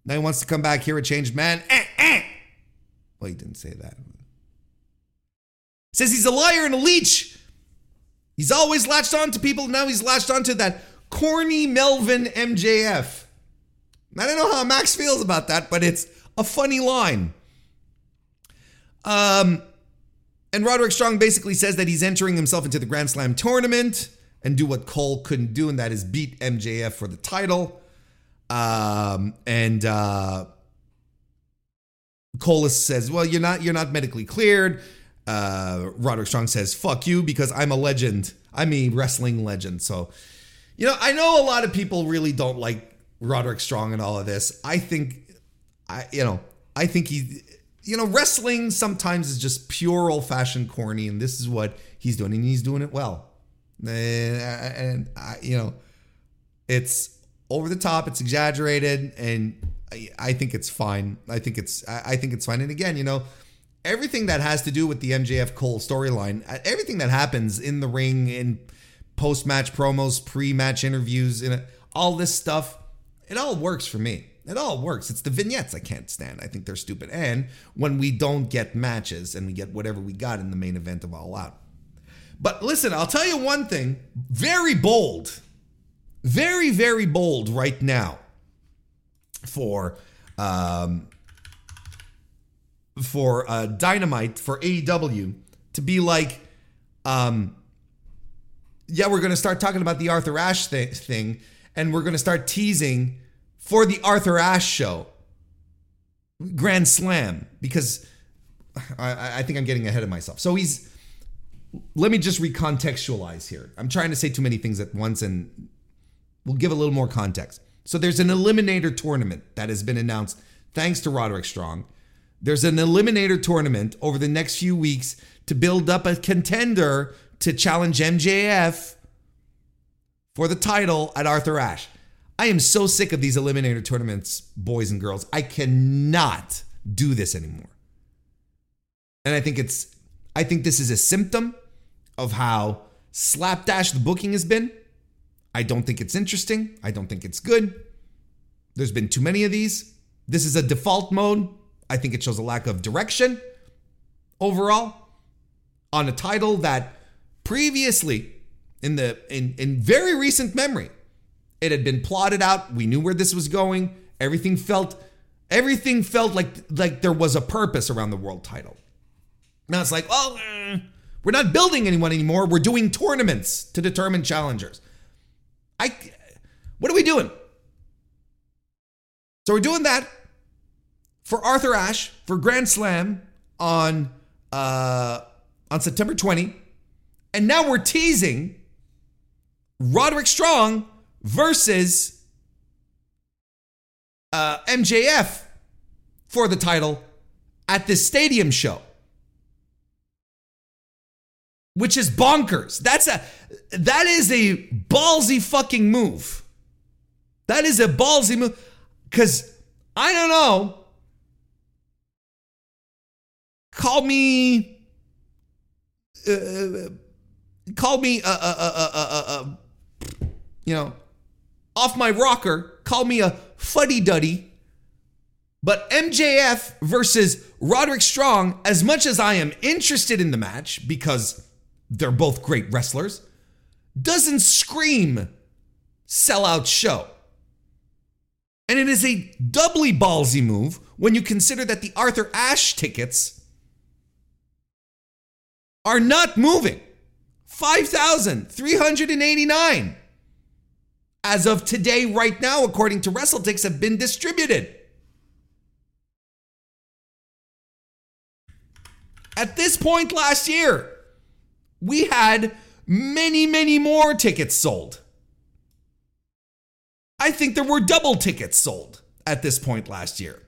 Now he wants to come back here a changed man. Eh, eh. Well, he didn't say that. Says he's a liar and a leech. He's always latched on to people. Now he's latched on to that corny Melvin MJF. I don't know how Max feels about that, but it's a funny line. Um, and Roderick Strong basically says that he's entering himself into the Grand Slam tournament and do what Cole couldn't do, and that is beat MJF for the title. Um, and uh, Cole says, "Well, you're not you're not medically cleared." Uh, Roderick Strong says, "Fuck you," because I'm a legend. I'm a wrestling legend. So, you know, I know a lot of people really don't like Roderick Strong and all of this. I think, I you know, I think he, you know, wrestling sometimes is just pure old fashioned corny, and this is what he's doing, and he's doing it well. And, and I, you know, it's over the top, it's exaggerated, and I, I think it's fine. I think it's, I, I think it's fine. And again, you know everything that has to do with the MJF Cole storyline, uh, everything that happens in the ring, in post match promos, pre match interviews, in all this stuff, it all works for me. It all works. It's the vignettes I can't stand. I think they're stupid. And when we don't get matches and we get whatever we got in the main event of All Out. But listen, I'll tell you one thing very bold, very, very bold right now for um, for uh, Dynamite for AEW to be like, um, yeah, we're going to start talking about the Arthur Ashe th- thing, and we're going to start teasing for the Arthur Ashe show, Grand Slam, because I, I think I'm getting ahead of myself. So he's. Let me just recontextualize here. I'm trying to say too many things at once, and we'll give a little more context. So there's an eliminator tournament that has been announced thanks to Roderick Strong there's an eliminator tournament over the next few weeks to build up a contender to challenge MJF for the title at Arthur Ashe. I am so sick of these eliminator tournaments, boys and girls. I cannot do this anymore. And I think it's I think this is a symptom of how slapdash the booking has been. I don't think it's interesting. I don't think it's good. There's been too many of these. This is a default mode. I think it shows a lack of direction overall on a title that Previously, in the in, in very recent memory, it had been plotted out. We knew where this was going. Everything felt everything felt like like there was a purpose around the world title. Now it's like, well, eh, we're not building anyone anymore. We're doing tournaments to determine challengers. I what are we doing? So we're doing that for Arthur Ashe for Grand Slam on uh on September 20. And now we're teasing Roderick Strong versus uh, MJF for the title at the stadium show. Which is bonkers. That's a that is a ballsy fucking move. That is a ballsy move. Cause I don't know. Call me uh, uh call me a, a, a, a, you know, off my rocker, call me a fuddy duddy. But MJF versus Roderick Strong, as much as I am interested in the match because they're both great wrestlers, doesn't scream sellout show. And it is a doubly ballsy move when you consider that the Arthur Ashe tickets are not moving. 5,389 as of today, right now, according to WrestleTix, have been distributed. At this point last year, we had many, many more tickets sold. I think there were double tickets sold at this point last year.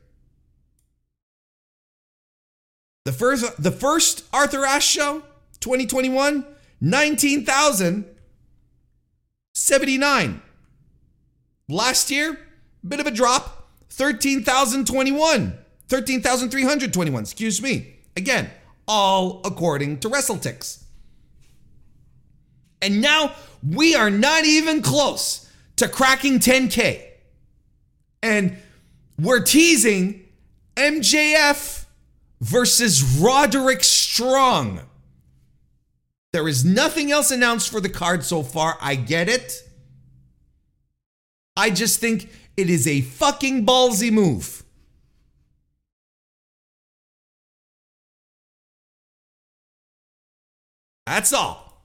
The first, the first Arthur Ashe show, 2021, 19,079. Last year, bit of a drop, 13,021. 13,321, excuse me. Again, all according to WrestleTix. And now we are not even close to cracking 10K. And we're teasing MJF versus Roderick Strong. There is nothing else announced for the card so far. I get it. I just think it is a fucking ballsy move. That's all.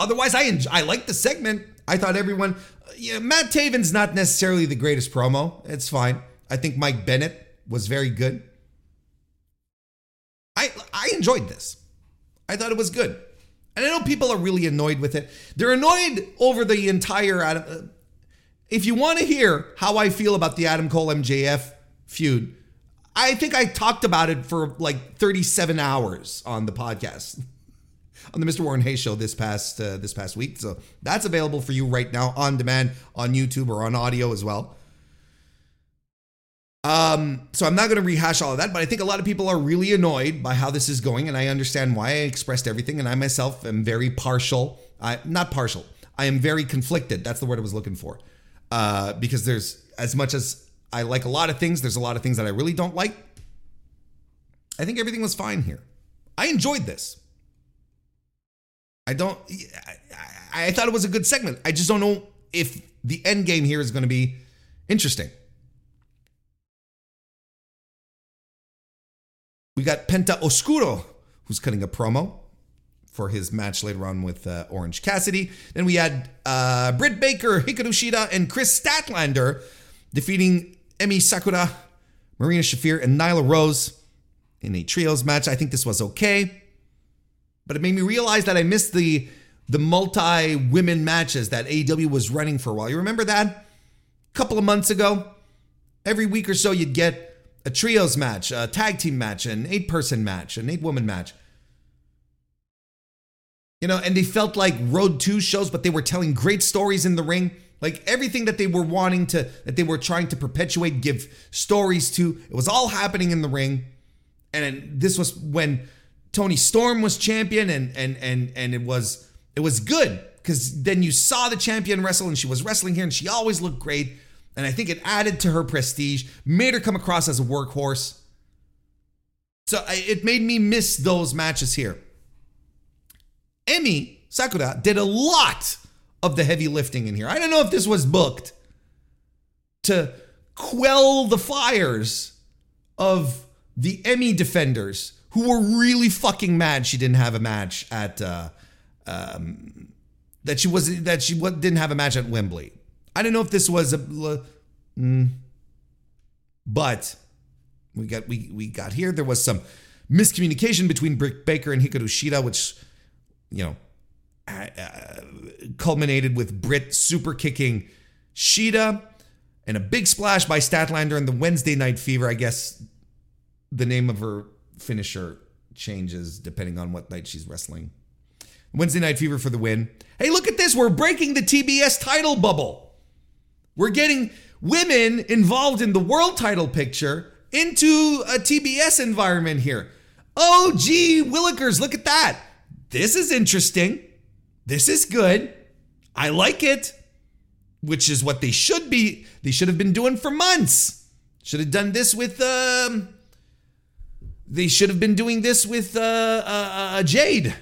Otherwise, I enjoy, I like the segment. I thought everyone, yeah, Matt Taven's not necessarily the greatest promo. It's fine. I think Mike Bennett was very good. I I enjoyed this. I thought it was good. And I know people are really annoyed with it. They're annoyed over the entire Adam. Uh, if you want to hear how I feel about the Adam Cole MJF feud, I think I talked about it for like 37 hours on the podcast on the Mr. Warren Hayes show this past uh, this past week. So that's available for you right now on demand on YouTube or on audio as well. Um, so I'm not going to rehash all of that, but I think a lot of people are really annoyed by how this is going, and I understand why I expressed everything. And I myself am very partial. I not partial. I am very conflicted. That's the word I was looking for. Uh, because there's as much as I like a lot of things, there's a lot of things that I really don't like. I think everything was fine here. I enjoyed this. I don't. I, I thought it was a good segment. I just don't know if the end game here is going to be interesting. We got Penta Oscuro, who's cutting a promo for his match later on with uh, Orange Cassidy. Then we had uh, Britt Baker, Hikaru Shida, and Kris Statlander defeating Emi Sakura, Marina Shafir, and Nyla Rose in a trios match. I think this was okay, but it made me realize that I missed the the multi women matches that AEW was running for a while. You remember that? A couple of months ago, every week or so, you'd get a trios match, a tag team match, an eight person match, an eight woman match. You know, and they felt like Road 2 shows, but they were telling great stories in the ring. Like everything that they were wanting to, that they were trying to perpetuate, give stories to, it was all happening in the ring. And this was when Toni Storm was champion, and and and and it was it was good because then you saw the champion wrestle, and she was wrestling here, and she always looked great. And I think it added to her prestige, made her come across as a workhorse. So it made me miss those matches here. Emi Sakura did a lot of the heavy lifting in here. I don't know if this was booked to quell the fires of the Emi defenders who were really fucking mad she didn't have a match at uh, um, that she was that she didn't have a match at Wembley. I don't know if this was a, mm, but we got we we got here. There was some miscommunication between Britt Baker and Hikaru Shida, which you know uh, uh, culminated with Britt super kicking Shida and a big splash by Statlander in the Wednesday Night Fever. I guess the name of her finisher changes depending on what night she's wrestling. Wednesday Night Fever for the win. Hey, look at this. We're breaking the TBS title bubble. We're getting women involved in the world title picture into a TBS environment here. Oh, gee, Willikers, look at that. This is interesting. This is good. I like it, which is what they should be. They should have been doing for months. Should have done this with. Um, they should have been doing this with uh, uh, uh, Jade.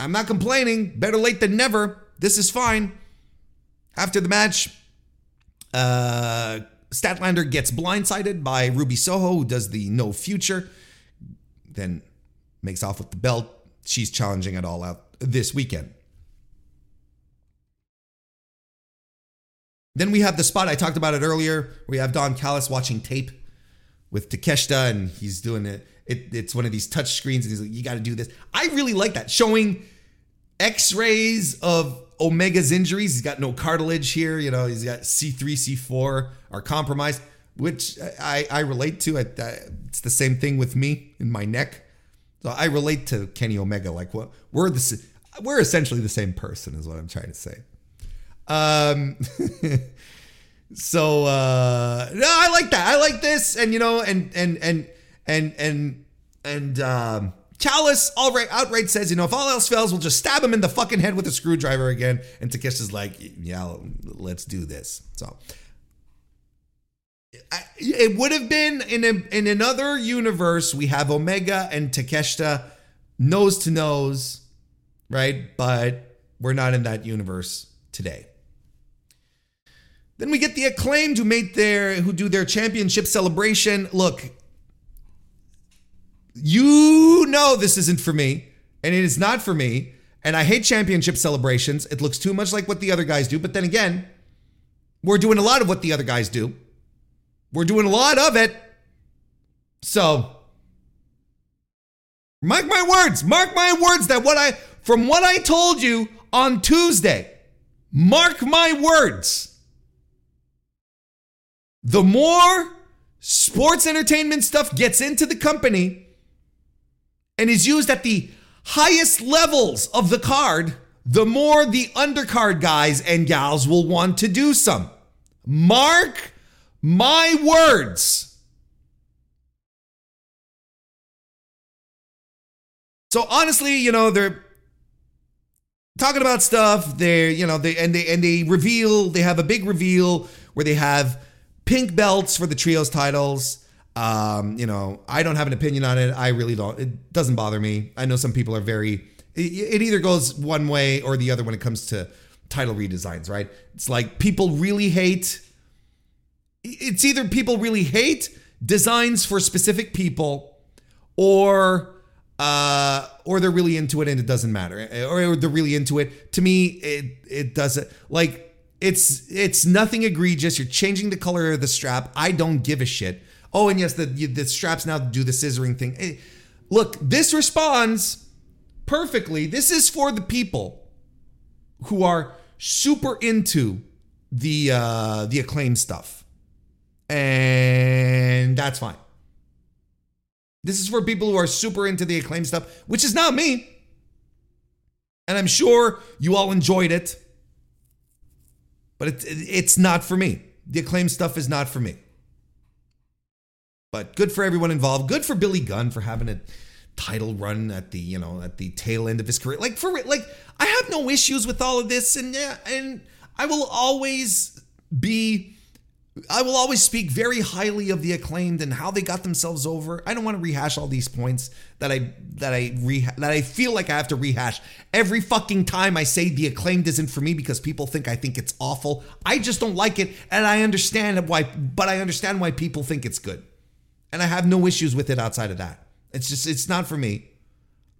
I'm not complaining. Better late than never. This is fine. After the match, uh, Statlander gets blindsided by Ruby Soho, who does the no future, then makes off with the belt. She's challenging it all out this weekend. Then we have the spot I talked about it earlier. We have Don Callis watching tape with Takeshita, and he's doing it. it it's one of these touch screens, and he's like, "You got to do this." I really like that, showing X-rays of Omega's injuries. He's got no cartilage here. You know, he's got C3, C4 are compromised, which I, I relate to. I, I, it's the same thing with me in my neck. So I relate to Kenny Omega. Like what we're the we're essentially the same person, is what I'm trying to say. Um. so uh no, I like that. I like this, and you know, and and and and and and um Callis outright, outright says, you know, if all else fails, we'll just stab him in the fucking head with a screwdriver again. And Takeshita's like, yeah, let's do this. So it would have been in a, in another universe. We have Omega and Takeshita nose to nose, right? But we're not in that universe today. Then we get the acclaimed who made their who do their championship celebration. Look, you know this isn't for me, and it is not for me. And I hate championship celebrations. It looks too much like what the other guys do. But then again, we're doing a lot of what the other guys do. We're doing a lot of it. So, mark my words, mark my words that what I, from what I told you on Tuesday, mark my words. The more sports entertainment stuff gets into the company, and is used at the highest levels of the card, the more the undercard guys and gals will want to do some. Mark my words. So honestly, you know, they're talking about stuff. They're, you know, they and they and they reveal, they have a big reveal where they have pink belts for the trios titles. Um, you know, I don't have an opinion on it. I really don't. It doesn't bother me. I know some people are very. It, either goes one way or the other when it comes to title redesigns, right? It's like people really hate. It's either people really hate designs for specific people, or uh, or they're really into it and it doesn't matter, or they're really into it. To me, it it doesn't like it's it's nothing egregious. You're changing the color of the strap. I don't give a shit. Oh, and yes, the the straps now do the scissoring thing. Hey, look, this responds perfectly. This is for the people who are super into the uh, the acclaim stuff, and that's fine. This is for people who are super into the acclaim stuff, which is not me. And I'm sure you all enjoyed it, but it, it's not for me. The acclaim stuff is not for me. But good for everyone involved. Good for Billy Gunn for having a title run at the you know at the tail end of his career. Like for like I have no issues with all of this, and yeah, and I will always be I will always speak very highly of the acclaimed and how they got themselves over. I don't want to rehash all these points that I that I reha- that I feel like I have to rehash every fucking time I say the acclaimed isn't for me because people think I think it's awful. I just don't like it, and I understand why. But I understand why people think it's good, and I have no issues with it outside of that. It's just it's not for me.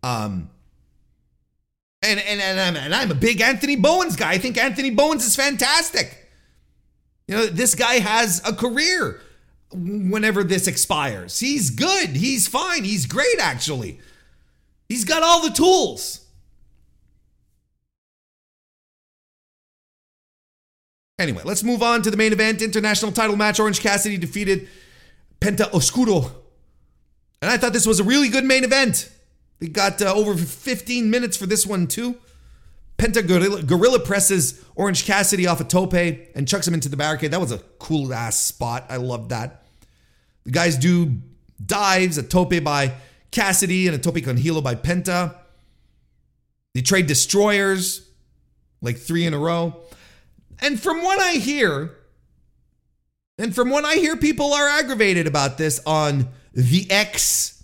Um. And and and I'm, and I'm a big Anthony Bowens guy. I think Anthony Bowens is fantastic. You know, this guy has a career whenever this expires. He's good. He's fine. He's great, actually. He's got all the tools. Anyway, let's move on to the main event. International title match. Orange Cassidy defeated Penta Oscuro. And I thought this was a really good main event. They got uh, over 15 minutes for this one, too. Penta gorilla, gorilla, presses Orange Cassidy off a tope and chucks him into the barricade. That was a cool ass spot. I loved that. The guys do dives, a tope by Cassidy and a tope con hilo by Penta. They trade destroyers, like three in a row. And from what I hear, and from what I hear, people are aggravated about this on the X,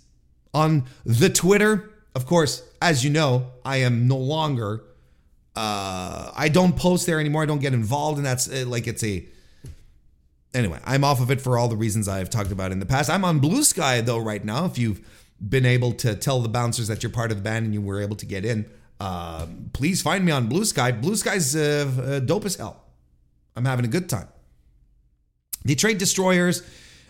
on the Twitter. Of course, as you know, I am no longer uh, I don't post there anymore. I don't get involved, and that's uh, like it's a. Anyway, I'm off of it for all the reasons I've talked about in the past. I'm on Blue Sky though right now. If you've been able to tell the bouncers that you're part of the band and you were able to get in, uh, please find me on Blue Sky. Blue Sky's uh, dope as hell. I'm having a good time. They trade destroyers.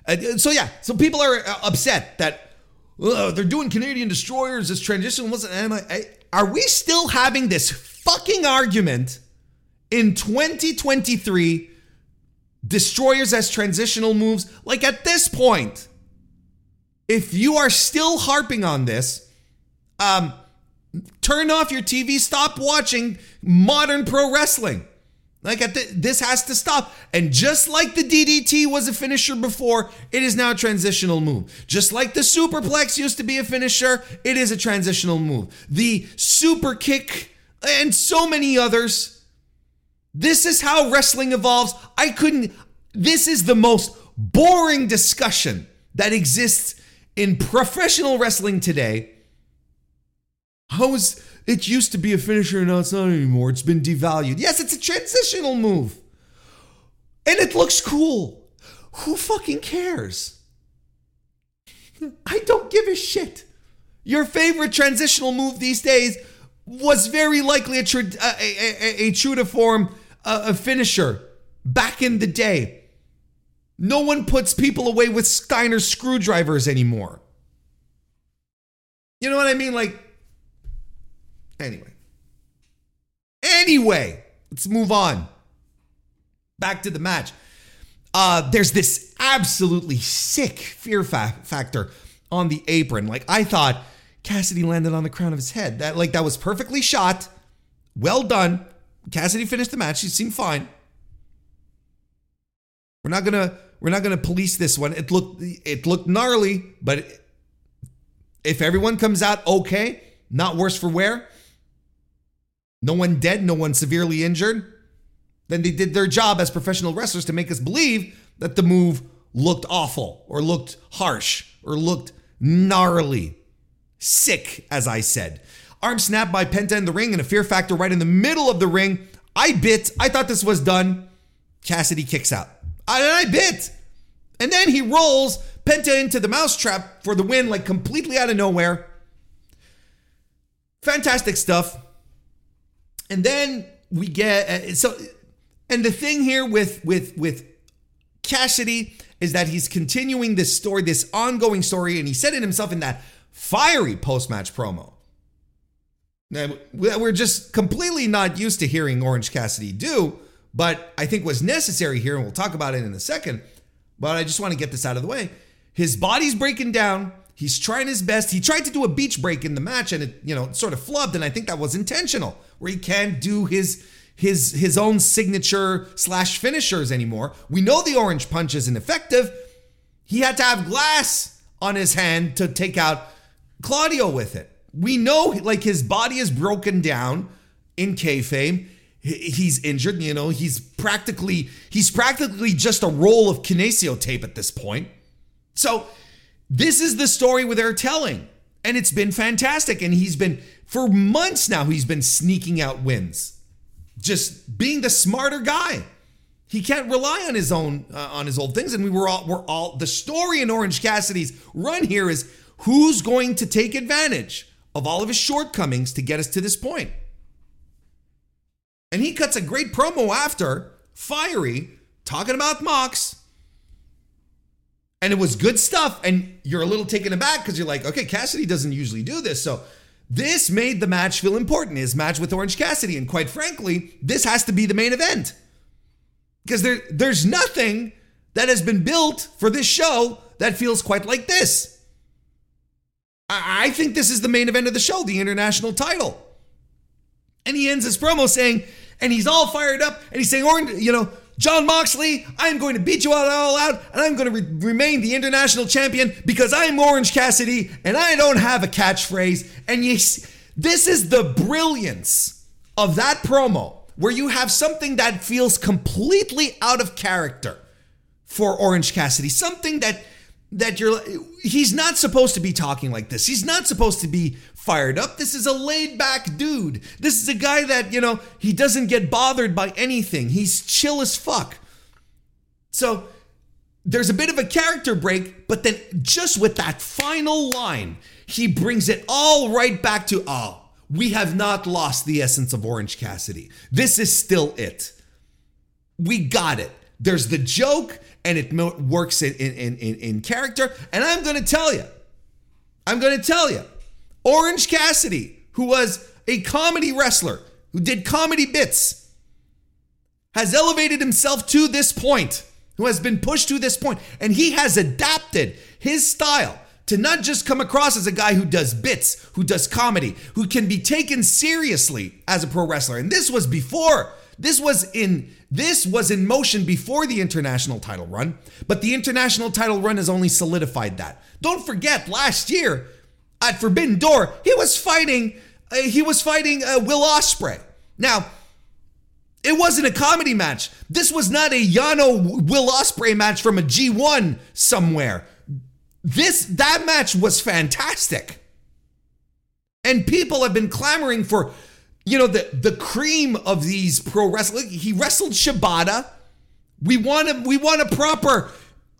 Uh, so yeah, so people are uh, upset that they're doing Canadian destroyers. This transition wasn't. And I, I, are we still having this fucking argument in 2023 destroyers as transitional moves. Like at this point, if you are still harping on this, um, turn off your TV, stop watching modern pro wrestling. Like at the, this has to stop. And just like the DDT was a finisher before, it is now a transitional move. Just like the superplex used to be a finisher, it is a transitional move. The super kick and so many others. This is how wrestling evolves. I couldn't, this is the most boring discussion that exists in professional wrestling today. How is it used to be a finisher and now it's not anymore? It's been devalued. Yes, it's a transitional move. And it looks cool. Who fucking cares? I don't give a shit. Your favorite transitional move these days was very likely a, tra- a, a, a, true to form uh, a finisher back in the day. No one puts people away with Steiner screwdrivers anymore. You know what I mean? Like, anyway. Anyway, let's move on. Back to the match. Uh, there's this absolutely sick fear fa- factor on the apron. Like, I thought Cassidy landed on the crown of his head. That like that was perfectly shot. Well done. Cassidy finished the match. She seemed fine. We're not gonna we're not gonna police this one. It looked it looked gnarly, but if everyone comes out okay, not worse for wear, no one dead, no one severely injured, then they did their job as professional wrestlers to make us believe that the move looked awful or looked harsh or looked gnarly. Sick, as I said. Arm snap by Penta in the ring and a fear factor right in the middle of the ring. I bit. I thought this was done. Cassidy kicks out. And I bit. And then he rolls Penta into the mousetrap for the win, like completely out of nowhere. Fantastic stuff. And then we get uh, so and the thing here with with with Cassidy is that he's continuing this story, this ongoing story, and he said it himself in that fiery post match promo. Now, we're just completely not used to hearing Orange Cassidy do, but I think was necessary here, and we'll talk about it in a second. But I just want to get this out of the way. His body's breaking down. He's trying his best. He tried to do a beach break in the match, and it, you know, sort of flubbed. And I think that was intentional, where he can't do his his his own signature slash finishers anymore. We know the orange punch isn't effective. He had to have glass on his hand to take out Claudio with it. We know like his body is broken down in kayfabe. he's injured. You know, he's practically he's practically just a roll of kinesio tape at this point. So this is the story where they're telling, and it's been fantastic. And he's been for months now. He's been sneaking out wins, just being the smarter guy. He can't rely on his own uh, on his old things. And we were all we're all the story in Orange Cassidy's run here is who's going to take advantage of all of his shortcomings to get us to this point. And he cuts a great promo after, fiery, talking about Mox. And it was good stuff. And you're a little taken aback because you're like, okay, Cassidy doesn't usually do this. So this made the match feel important, his match with Orange Cassidy. And quite frankly, this has to be the main event. Because there, there's nothing that has been built for this show that feels quite like this. I, I think this is the main event of the show, the international title. And he ends his promo saying, and he's all fired up, and he's saying, Orange, you know, Jon Moxley, I'm going to beat you all, all out, and I'm going to re- remain the international champion because I'm Orange Cassidy, and I don't have a catchphrase. And you, this is the brilliance of that promo, where you have something that feels completely out of character for Orange Cassidy, something that that you're he's not supposed to be talking like this. He's not supposed to be fired up. This is a laid back dude. This is a guy that, you know, he doesn't get bothered by anything. He's chill as fuck. So there's a bit of a character break, but then just with that final line, he brings it all right back to, oh, we have not lost the essence of Orange Cassidy. This is still it. We got it. There's the joke, and it works in, in, in, in character. And I'm going to tell you, I'm going to tell you, Orange Cassidy, who was a comedy wrestler, who did comedy bits, has elevated himself to this point, who has been pushed to this point, and he has adapted his style to not just come across as a guy who does bits, who does comedy, who can be taken seriously as a pro wrestler. And this was before this was in this was in motion before the international title run, but the international title run has only solidified that. Don't forget last year at Forbidden Door, he was fighting uh, he was fighting uh, Will Ospreay. Now, it wasn't a comedy match. This was not a Yano Will Ospreay match from a G1 somewhere. This that match was fantastic. And people have been clamoring for you know, the the cream of these pro wrestling. He wrestled Shibata. We want a we want a proper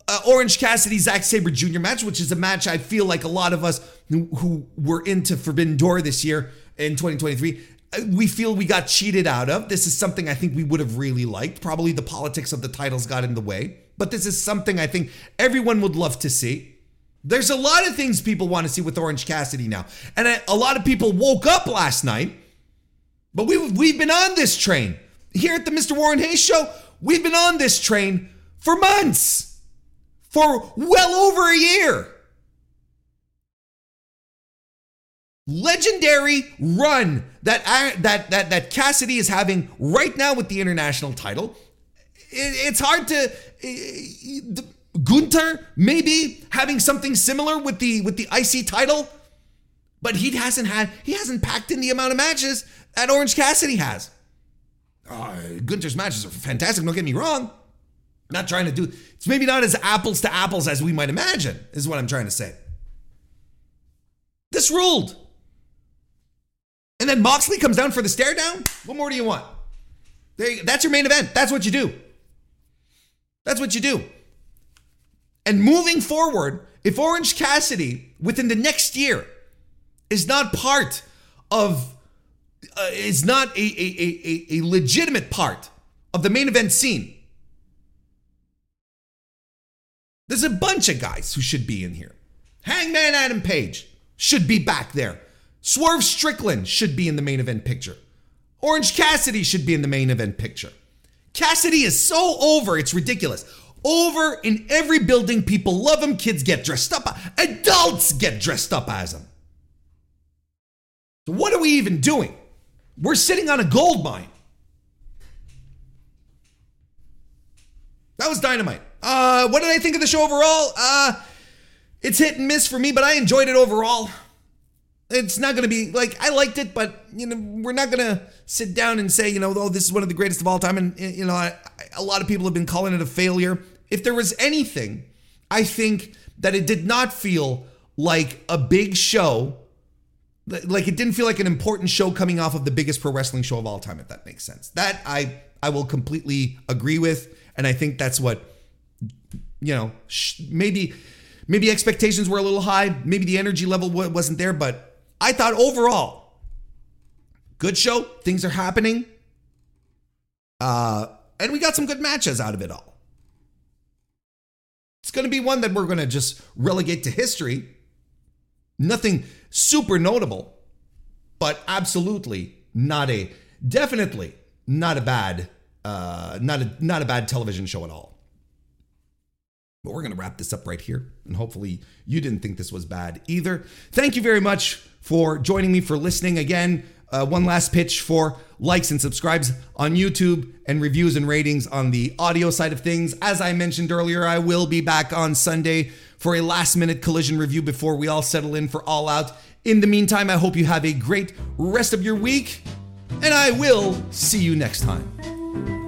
uh, Orange Cassidy Zack Sabre Jr. match, which is a match I feel like a lot of us who, who were into Forbidden Door this year in 2023 uh, we feel we got cheated out of. This is something I think we would have really liked. Probably the politics of the titles got in the way, but this is something I think everyone would love to see. There's a lot of things people want to see with Orange Cassidy now. And a lot of people woke up last night but we've, we've been on this train. Here at the Mr. Warren Hayes Show, we've been on this train for months, for well over a year. Legendary run that that that that Cassidy is having right now with the international title. it's hard to uh, Gunther maybe having something similar with the with the IC title, but he hasn't had he hasn't packed in the amount of matches that Orange Cassidy has. Uh, Gunther's matches are fantastic, don't get me wrong. Not trying to do it's maybe not as apples to apples as we might imagine, is what I'm trying to say. This ruled. And then Moxley comes down for the stare down. What more do you want? You, that's your main event. That's what you do. That's what you do. And moving forward, if Orange Cassidy within the next year is not part of uh, is not a, a, a, a legitimate part of the main event scene. There's a bunch of guys who should be in here. Hangman Adam Page should be back there. Swerve Strickland should be in the main event picture. Orange Cassidy should be in the main event picture. Cassidy is so over, it's ridiculous. Over in every building, people love him, kids get dressed up, adults get dressed up as him. So, what are we even doing? We're sitting on a gold mine. That was dynamite. Uh, what did I think of the show overall? Uh, it's hit and miss for me, but I enjoyed it overall. it's not going to be like I liked it, but you know we're not going to sit down and say you know oh this is one of the greatest of all time, and you know I, a lot of people have been calling it a failure. If there was anything, I think that it did not feel like a big show, like it didn't feel like an important show coming off of the biggest pro wrestling show of all time. If that makes sense, that I I will completely agree with, and I think that's what you know maybe maybe expectations were a little high, maybe the energy level wasn't there, but I thought overall, good show. Things are happening. Uh, and we got some good matches out of it all. It's going to be one that we're going to just relegate to history. Nothing super notable, but absolutely not a, definitely not a bad, uh, not a, not a bad television show at all. But we're going to wrap this up right here. And hopefully you didn't think this was bad either. Thank you very much for joining me, for listening. Again, uh, one last pitch for likes and subscribes on YouTube and reviews and ratings on the audio side of things. As I mentioned earlier, I will be back on Sunday for a last minute collision review before we all settle in for All Out. In the meantime, I hope you have a great rest of your week, and I will see you next time.